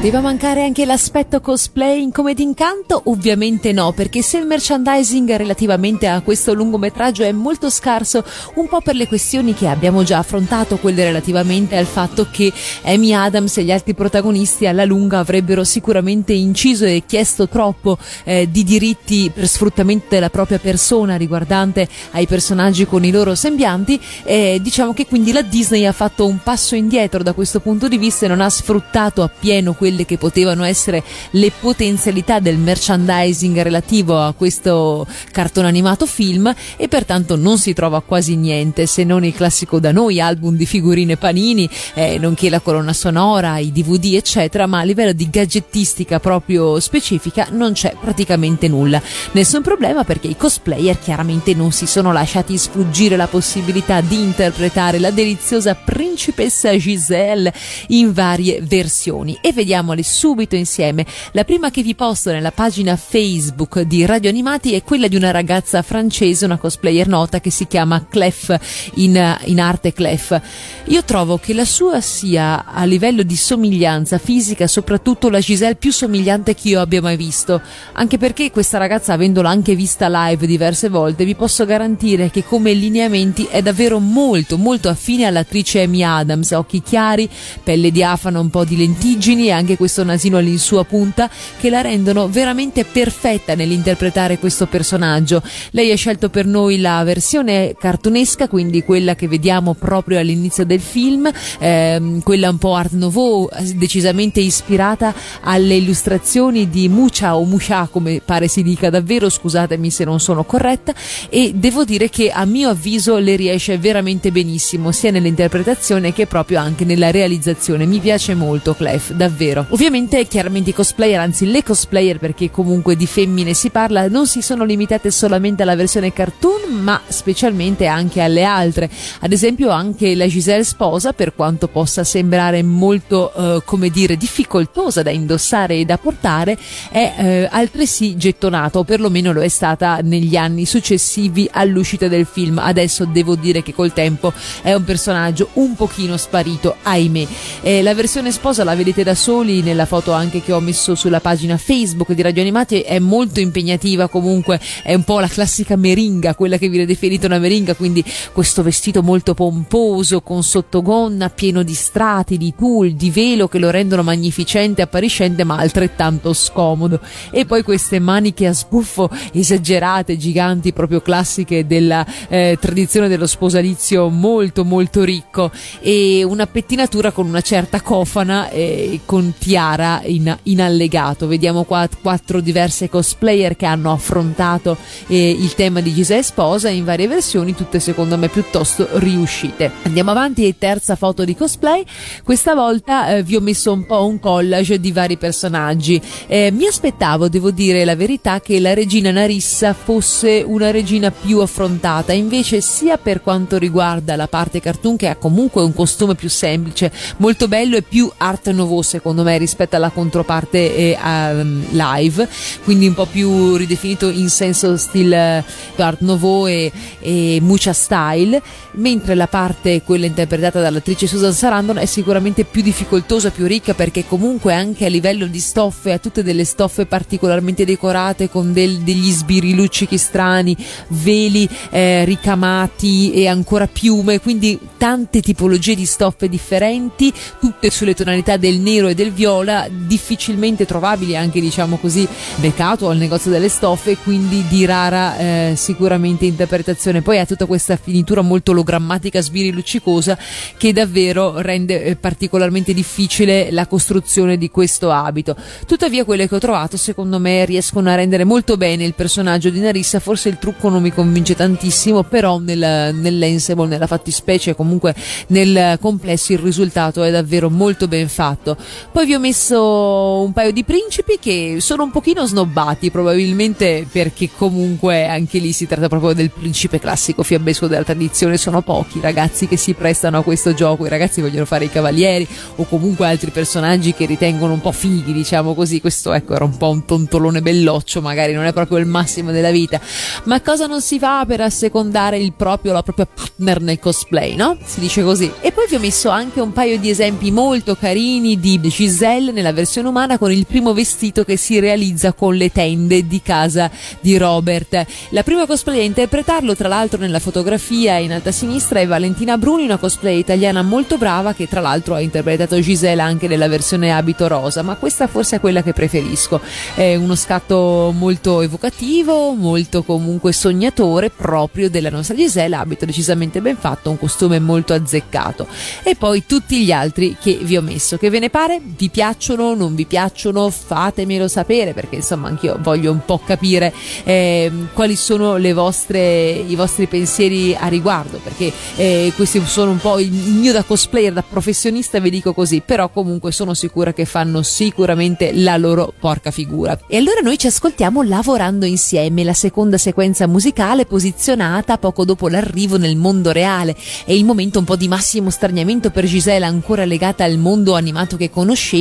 Poteva mancare anche l'aspetto cosplay in Come d'incanto? Ovviamente no, perché se il merchandising relativamente a questo lungometraggio è molto scarso, un po' per le questioni che abbiamo già affrontato, quelle relativamente al fatto che Amy Adams e gli altri protagonisti alla lunga avrebbero sicuramente inciso e chiesto troppo eh, di diritti per sfruttamento della propria persona riguardante ai personaggi con i loro sembianti, eh, diciamo che quindi la Disney ha fatto un passo indietro da questo punto di vista e non ha sfruttato appieno quelle che potevano essere le potenzialità del merchandising relativo a questo cartone animato film e pertanto non si trova quasi niente se non il classico da noi album di figurine panini, eh, nonché la colonna sonora, i DVD eccetera, ma a livello di gadgettistica proprio specifica non c'è praticamente nulla. Nessun problema perché i cosplayer chiaramente non si sono lasciati sfuggire la possibilità di interpretare la deliziosa principessa Giselle in varie versioni e vediamole subito insieme. La prima che vi posto nella pagina Facebook di Radio Animati è quella di una ragazza francese, una cosplayer nota che si chiama Clef in, in arte Clef. Io trovo che la sua sia a livello di somiglianza fisica soprattutto la Giselle più somigliante che io abbia mai visto, anche perché questa ragazza avendola anche vista live diverse volte vi posso garantire che come lineamenti è davvero molto molto affine all'attrice Amy Adams, occhi chiari, pelle diafana, un po' di lentiggini e anche questo nasino all'insua punta che la rendono veramente perfetta nell'interpretare questo personaggio. Lei ha scelto per noi la versione cartunesca, quindi quella che vediamo proprio all'inizio del film, ehm, quella un po' art nouveau, decisamente ispirata alle illustrazioni di Mucha o Musha, come pare si dica davvero, scusatemi se non sono corretta, e devo dire che a mio avviso le riesce veramente benissimo, sia nell'interpretazione che proprio anche nella realizzazione. Mi piace molto Clef, davvero. Ovviamente, chiaramente i cosplayer, anzi le cosplayer, perché comunque di femmine si parla, non si sono limitate solamente alla versione cartoon, ma specialmente anche alle altre. Ad esempio, anche la Giselle sposa, per quanto possa sembrare molto, eh, come dire, difficoltosa da indossare e da portare, è eh, altresì gettonata, o perlomeno lo è stata negli anni successivi all'uscita del film. Adesso devo dire che col tempo è un personaggio un pochino sparito, ahimè. Eh, la versione sposa la vedete da soli nella foto anche che ho messo sulla pagina Facebook di Radio Animati, è molto impegnativa comunque, è un po' la classica meringa, quella che viene definita una meringa, quindi questo vestito molto pomposo con sottogonna pieno di strati, di tulle, di velo che lo rendono magnificente, appariscente ma altrettanto scomodo. E poi queste maniche a sbuffo esagerate, giganti, proprio classiche della eh, tradizione dello sposalizio molto molto ricco e una pettinatura con una certa cofana e con tiara in, in allegato. Vediamo qua quattro diverse cosplayer che hanno affrontato eh, il tema di Giselle Sposa in varie versioni, tutte secondo me piuttosto riuscite. Andiamo avanti, terza foto di cosplay. Questa volta eh, vi ho messo un po' un collage di vari personaggi. Eh, mi aspettavo, devo dire la verità, che la regina Narissa fosse una regina più affrontata, invece sia per quanto riguarda la parte cartoon che ha comunque un costume più semplice, molto bello e più art nouveau secondo me rispetto alla controparte eh, um, live, quindi un po' più ridefinito in senso stile art nouveau e, e mucha style, mentre la parte quella interpretata dall'attrice Susan Sarandon è sicuramente più difficoltosa, più ricca perché comunque anche a livello di stoffe ha tutte delle stoffe particolarmente decorate con del, degli sbiriluccichi strani, veli eh, ricamati e ancora piume, quindi tante tipologie di stoffe differenti, tutte sulle tonalità del nero e del viola, difficilmente trovabili anche diciamo così mercato al negozio delle stoffe, quindi di rara eh, sicuramente interpretazione. Poi ha tutta questa finitura molto ologrammatica, sbiriluccicosa che davvero rende eh, particolarmente difficile la costruzione di questo abito. Tuttavia quelle che ho trovato secondo me riescono a rendere molto bene il personaggio di Narissa, forse il trucco non mi convince tantissimo, però nel, nell'ensemble, nella fattispecie, comunque nel complesso il risultato è davvero molto ben fatto. Poi vi ho messo un paio di principi che sono un pochino snobbati, probabilmente perché comunque anche lì si tratta proprio del principe classico fiabesco della tradizione, sono pochi i ragazzi che si prestano a questo gioco, i ragazzi vogliono fare i cavalieri o comunque altri personaggi che ritengono un po' fighi, diciamo così, questo ecco era un po' un tontolone belloccio, magari non è proprio il massimo della vita, ma cosa non si fa per assecondare il proprio, la propria partner nel cosplay, no? Si dice così. E poi vi ho messo anche un paio di esempi molto carini di Giselle nella versione umana con il primo vestito che si realizza con le tende di casa di Robert. La prima cosplay a interpretarlo, tra l'altro nella fotografia in alta sinistra, è Valentina Bruni, una cosplay italiana molto brava che tra l'altro ha interpretato Giselle anche nella versione abito rosa, ma questa forse è quella che preferisco. È uno scatto molto evocativo, molto comunque sognatore, proprio della nostra Giselle, abito decisamente ben fatto, un costume molto azzeccato. E poi tutti gli altri che vi ho messo. Che ve ne pare? Vi piacciono? Non vi piacciono? Fatemelo sapere perché insomma anch'io voglio un po' capire eh, quali sono vostre, i vostri pensieri a riguardo perché eh, questi sono un po' il mio da cosplayer, da professionista vi dico così, però comunque sono sicura che fanno sicuramente la loro porca figura. E allora noi ci ascoltiamo lavorando insieme, la seconda sequenza musicale posizionata poco dopo l'arrivo nel mondo reale. È il momento un po' di massimo straniamento per Gisela ancora legata al mondo animato che conosceva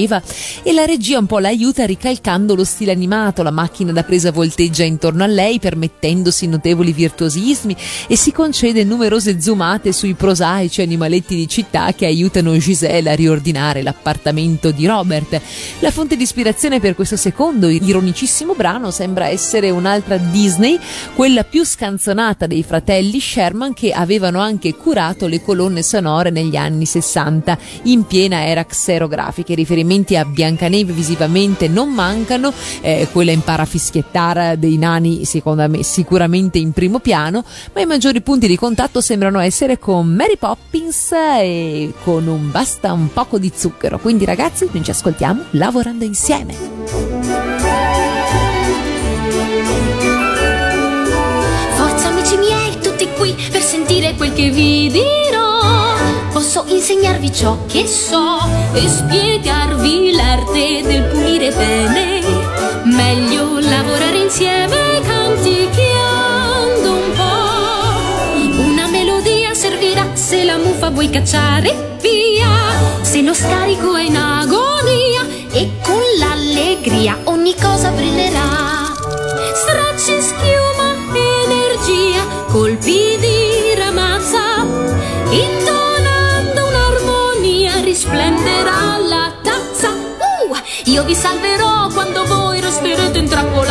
e la regia un po' l'aiuta ricalcando lo stile animato, la macchina da presa volteggia intorno a lei permettendosi notevoli virtuosismi e si concede numerose zoomate sui prosaici animaletti di città che aiutano Gisela a riordinare l'appartamento di Robert. La fonte di ispirazione per questo secondo ironicissimo brano sembra essere un'altra Disney, quella più scanzonata dei fratelli Sherman che avevano anche curato le colonne sonore negli anni 60 in piena era xerografica. I riferimenti a Biancaneve visivamente non mancano, eh, quella impara a fischiettare dei nani secondo me sicuramente in primo piano, ma i maggiori punti di contatto sembrano essere con Mary Poppins e con un basta un poco di zucchero. Quindi ragazzi, noi ci ascoltiamo lavorando insieme. Forza amici miei, tutti qui per sentire quel che vi dirò. Posso insegnarvi ciò che so e spiegarvi l'arte del pulire bene. Meglio lavorare insieme canticchiando un po'. Una melodia servirà se la muffa vuoi cacciare via. Se lo scarico è in agonia e con l'allegria ogni cosa brillerà. Io vi salverò quando voi resterete intrappolati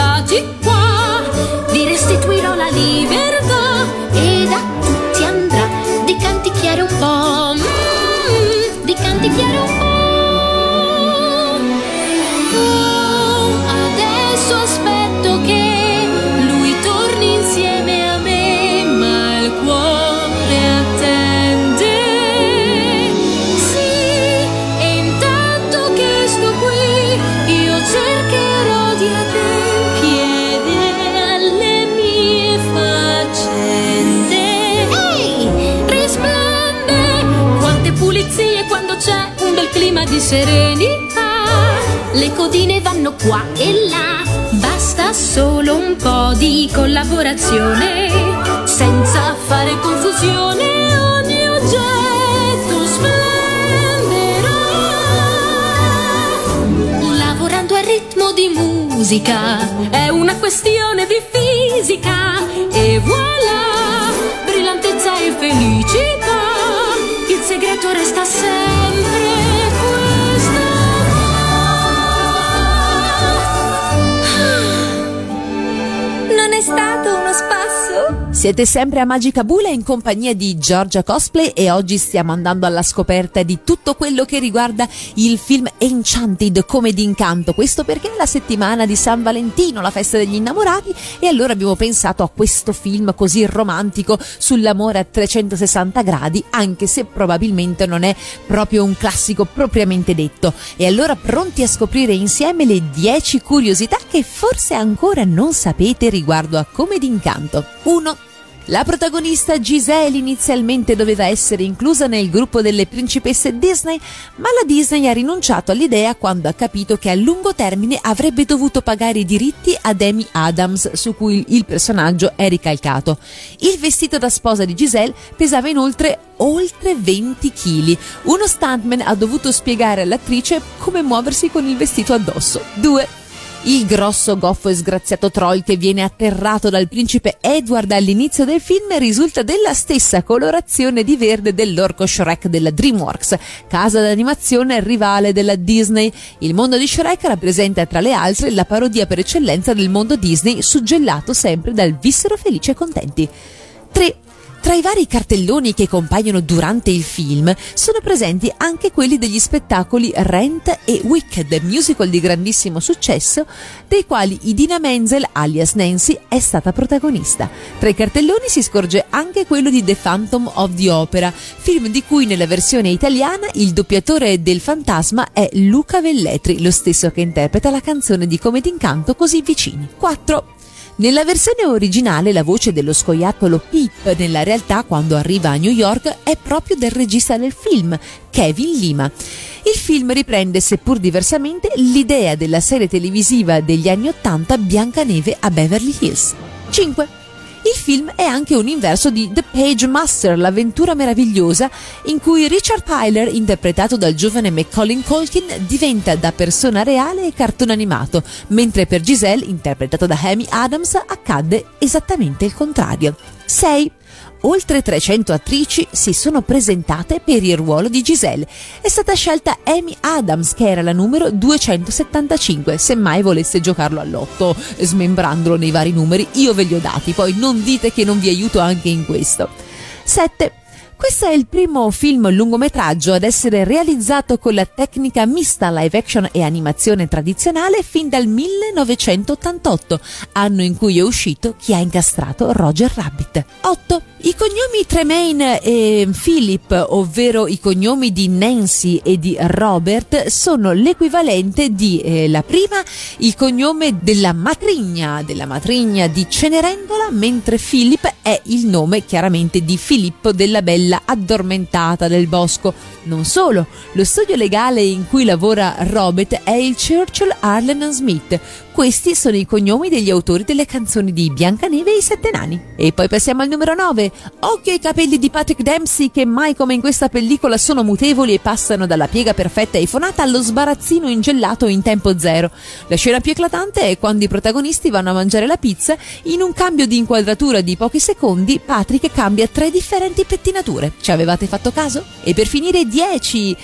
di serenità. Le codine vanno qua e là, basta solo un po' di collaborazione, senza fare confusione. Ogni oggetto splenderà. Lavorando al ritmo di musica, è una questione di fisica. E voilà, brillantezza e felicità. Il segreto resta sempre Siete sempre a Magica Bula in compagnia di Giorgia Cosplay e oggi stiamo andando alla scoperta di tutto quello che riguarda il film Enchanted come d'incanto. Questo perché è la settimana di San Valentino, la festa degli innamorati e allora abbiamo pensato a questo film così romantico sull'amore a 360 gradi, anche se probabilmente non è proprio un classico propriamente detto. E allora pronti a scoprire insieme le 10 curiosità che forse ancora non sapete riguardo a come d'incanto. 1. La protagonista Giselle inizialmente doveva essere inclusa nel gruppo delle principesse Disney, ma la Disney ha rinunciato all'idea quando ha capito che a lungo termine avrebbe dovuto pagare i diritti ad Amy Adams, su cui il personaggio è ricalcato. Il vestito da sposa di Giselle pesava inoltre oltre 20 kg. Uno stuntman ha dovuto spiegare all'attrice come muoversi con il vestito addosso. 2. Il grosso, goffo e sgraziato troll che viene atterrato dal principe Edward all'inizio del film risulta della stessa colorazione di verde dell'orco Shrek della DreamWorks, casa d'animazione rivale della Disney. Il mondo di Shrek rappresenta tra le altre la parodia per eccellenza del mondo Disney, suggellato sempre dal vissero felici e contenti. 3. Tra i vari cartelloni che compaiono durante il film sono presenti anche quelli degli spettacoli Rent e Wicked, musical di grandissimo successo, dei quali Idina Menzel, alias Nancy, è stata protagonista. Tra i cartelloni si scorge anche quello di The Phantom of the Opera, film di cui nella versione italiana il doppiatore del fantasma è Luca Velletri, lo stesso che interpreta la canzone di Come d'incanto Così vicini. 4. Nella versione originale la voce dello scoiattolo Pip nella realtà quando arriva a New York è proprio del regista del film, Kevin Lima. Il film riprende, seppur diversamente, l'idea della serie televisiva degli anni Ottanta Biancaneve a Beverly Hills. 5. Il film è anche un inverso di The Page Master, l'avventura meravigliosa, in cui Richard Tyler, interpretato dal giovane Macaulay Culkin, diventa da persona reale e cartone animato, mentre per Giselle, interpretato da Amy Adams, accadde esattamente il contrario. 6. Oltre 300 attrici si sono presentate per il ruolo di Giselle. È stata scelta Amy Adams, che era la numero 275. Se mai volesse giocarlo all'otto, smembrandolo nei vari numeri, io ve li ho dati, poi non dite che non vi aiuto anche in questo. 7. Questo è il primo film lungometraggio ad essere realizzato con la tecnica mista live action e animazione tradizionale fin dal 1988, anno in cui è uscito Chi ha incastrato Roger Rabbit. 8. I cognomi Tremaine e Philip, ovvero i cognomi di Nancy e di Robert, sono l'equivalente di eh, la prima, il cognome della matrigna, della matrigna di Cenerentola, mentre Philip è il nome chiaramente di Filippo della Bella addormentata del bosco. Non solo, lo studio legale in cui lavora Robert è il Churchill Arlen Smith. Questi sono i cognomi degli autori delle canzoni di Biancaneve e i Sette Nani. E poi passiamo al numero 9. Occhio ai capelli di Patrick Dempsey che mai come in questa pellicola sono mutevoli e passano dalla piega perfetta e fonata allo sbarazzino ingellato in tempo zero. La scena più eclatante è quando i protagonisti vanno a mangiare la pizza, in un cambio di inquadratura di pochi secondi Patrick cambia tre differenti pettinature. Ci avevate fatto caso? E per finire 10.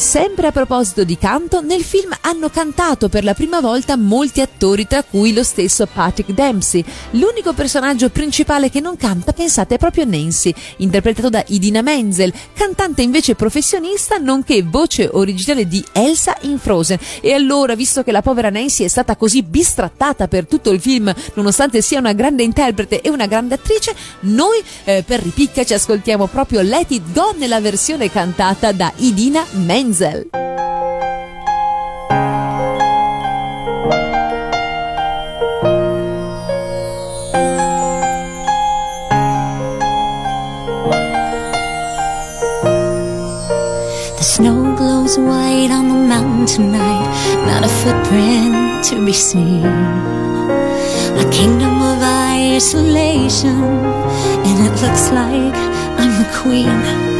Sempre a proposito di canto, nel film hanno cantato per la prima volta molti attori, tra cui lo stesso Patrick Dempsey. L'unico personaggio principale che non canta, pensate, è proprio Nancy, interpretato da Idina Menzel, cantante invece professionista, nonché voce originale di Elsa in Frozen. E allora, visto che la povera Nancy è stata così bistrattata per tutto il film, nonostante sia una grande interprete e una grande attrice, noi eh, per ripicca ci ascoltiamo proprio Let It Go nella versione cantata da Idina Menzel. The snow glows white on the mountain tonight, not a footprint to be seen. A kingdom of isolation, and it looks like I'm the queen.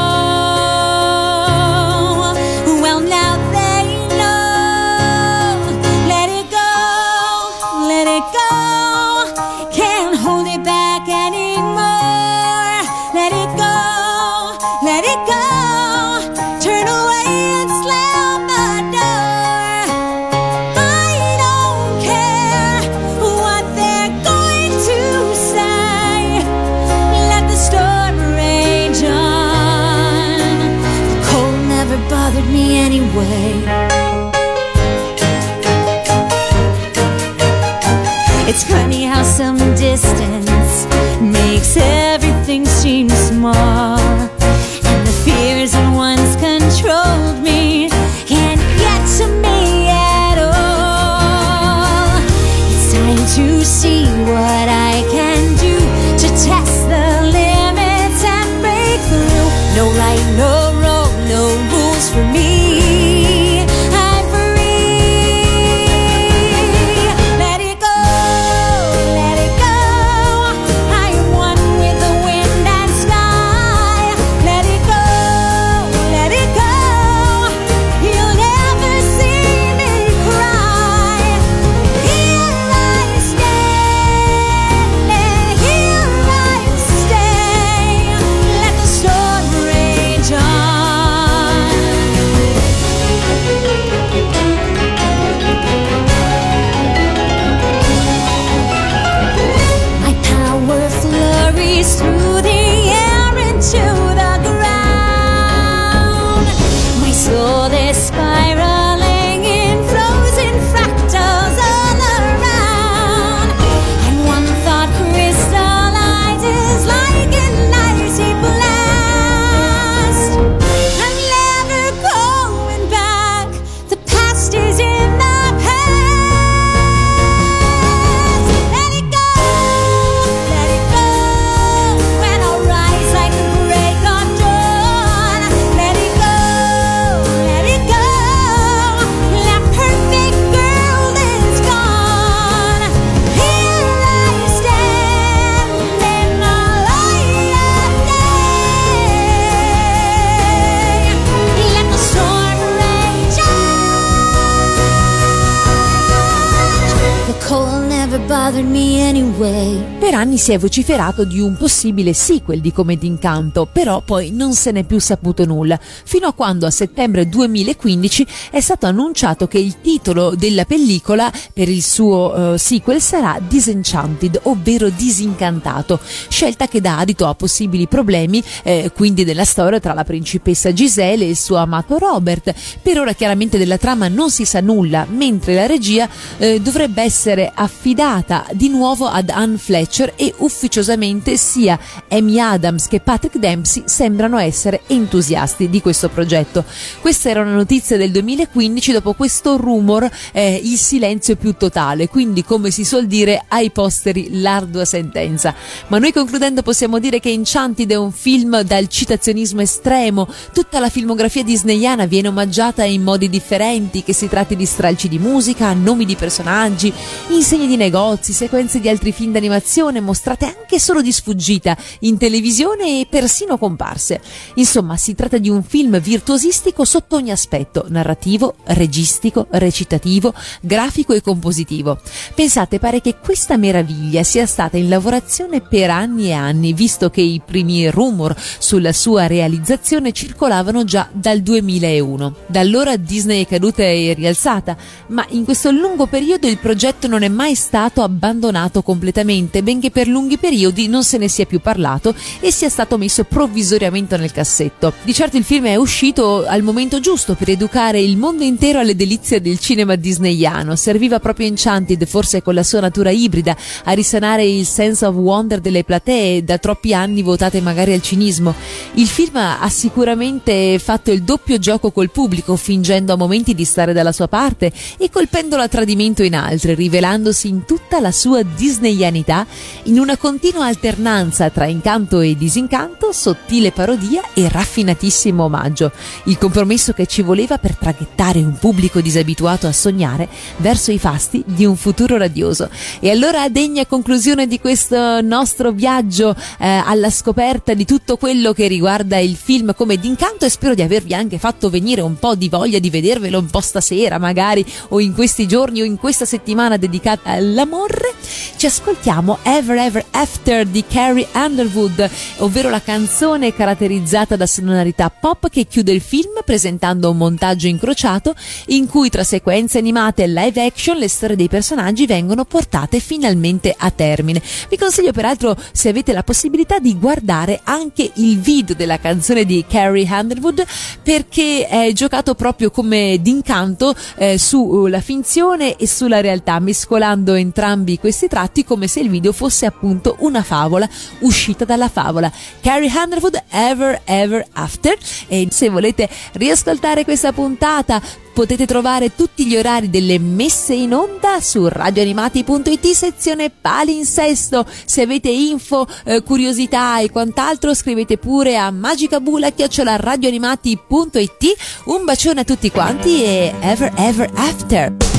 Anni si è vociferato di un possibile sequel di Come d'Incanto, però poi non se n'è più saputo nulla, fino a quando a settembre 2015 è stato annunciato che il titolo della pellicola per il suo eh, sequel sarà Disenchanted, ovvero Disincantato, scelta che dà adito a possibili problemi eh, quindi della storia tra la principessa Giselle e il suo amato Robert. Per ora chiaramente della trama non si sa nulla, mentre la regia eh, dovrebbe essere affidata di nuovo ad Anne Fletcher e ufficiosamente sia Amy Adams che Patrick Dempsey sembrano essere entusiasti di questo progetto. Questa era una notizia del 2015, dopo questo rumor eh, il silenzio più totale, quindi come si suol dire ai posteri l'ardua sentenza. Ma noi concludendo possiamo dire che Enchanted è un film dal citazionismo estremo, tutta la filmografia disneyana viene omaggiata in modi differenti, che si tratti di stralci di musica, nomi di personaggi, insegni di negozi, sequenze di altri film d'animazione mostrate anche solo di sfuggita in televisione e persino comparse. Insomma, si tratta di un film virtuosistico sotto ogni aspetto, narrativo, registico, recitativo, grafico e compositivo. Pensate, pare che questa meraviglia sia stata in lavorazione per anni e anni, visto che i primi rumor sulla sua realizzazione circolavano già dal 2001. Da allora Disney è caduta e rialzata, ma in questo lungo periodo il progetto non è mai stato abbandonato completamente, benché per lunghi periodi non se ne sia più parlato e sia stato messo provvisoriamente nel cassetto. Di certo il film è uscito al momento giusto per educare il mondo intero alle delizie del cinema disneyano. Serviva proprio Enchanted, forse con la sua natura ibrida, a risanare il sense of wonder delle platee da troppi anni votate magari al cinismo. Il film ha sicuramente fatto il doppio gioco col pubblico, fingendo a momenti di stare dalla sua parte e colpendolo a tradimento in altri, rivelandosi in tutta la sua disneyanità in una continua alternanza tra incanto e disincanto, sottile parodia e raffinatissimo omaggio. Il compromesso che ci voleva per traghettare un pubblico disabituato a sognare verso i fasti di un futuro radioso. E allora, a degna conclusione di questo nostro viaggio eh, alla scoperta di tutto quello che riguarda il film come d'incanto e spero di avervi anche fatto venire un po' di voglia di vedervelo un po' stasera magari o in questi giorni o in questa settimana dedicata all'amore, ci ascoltiamo Ever Ever After di Carrie Underwood, ovvero la canzone caratterizzata da sonorità pop che chiude il film presentando un montaggio incrociato in cui tra sequenze animate e live action le storie dei personaggi vengono portate finalmente a termine. Vi consiglio peraltro se avete la possibilità di guardare anche il video della canzone di Carrie Underwood perché è giocato proprio come d'incanto eh, sulla finzione e sulla realtà mescolando entrambi questi tratti come se il video fosse appunto una favola uscita dalla favola. Carrie Underwood Ever Ever After. E se volete riascoltare questa puntata potete trovare tutti gli orari delle messe in onda su radioanimati.it sezione palinsesto. Se avete info, eh, curiosità e quant'altro scrivete pure a magicabula@radioanimati.it un bacione a tutti quanti e ever ever after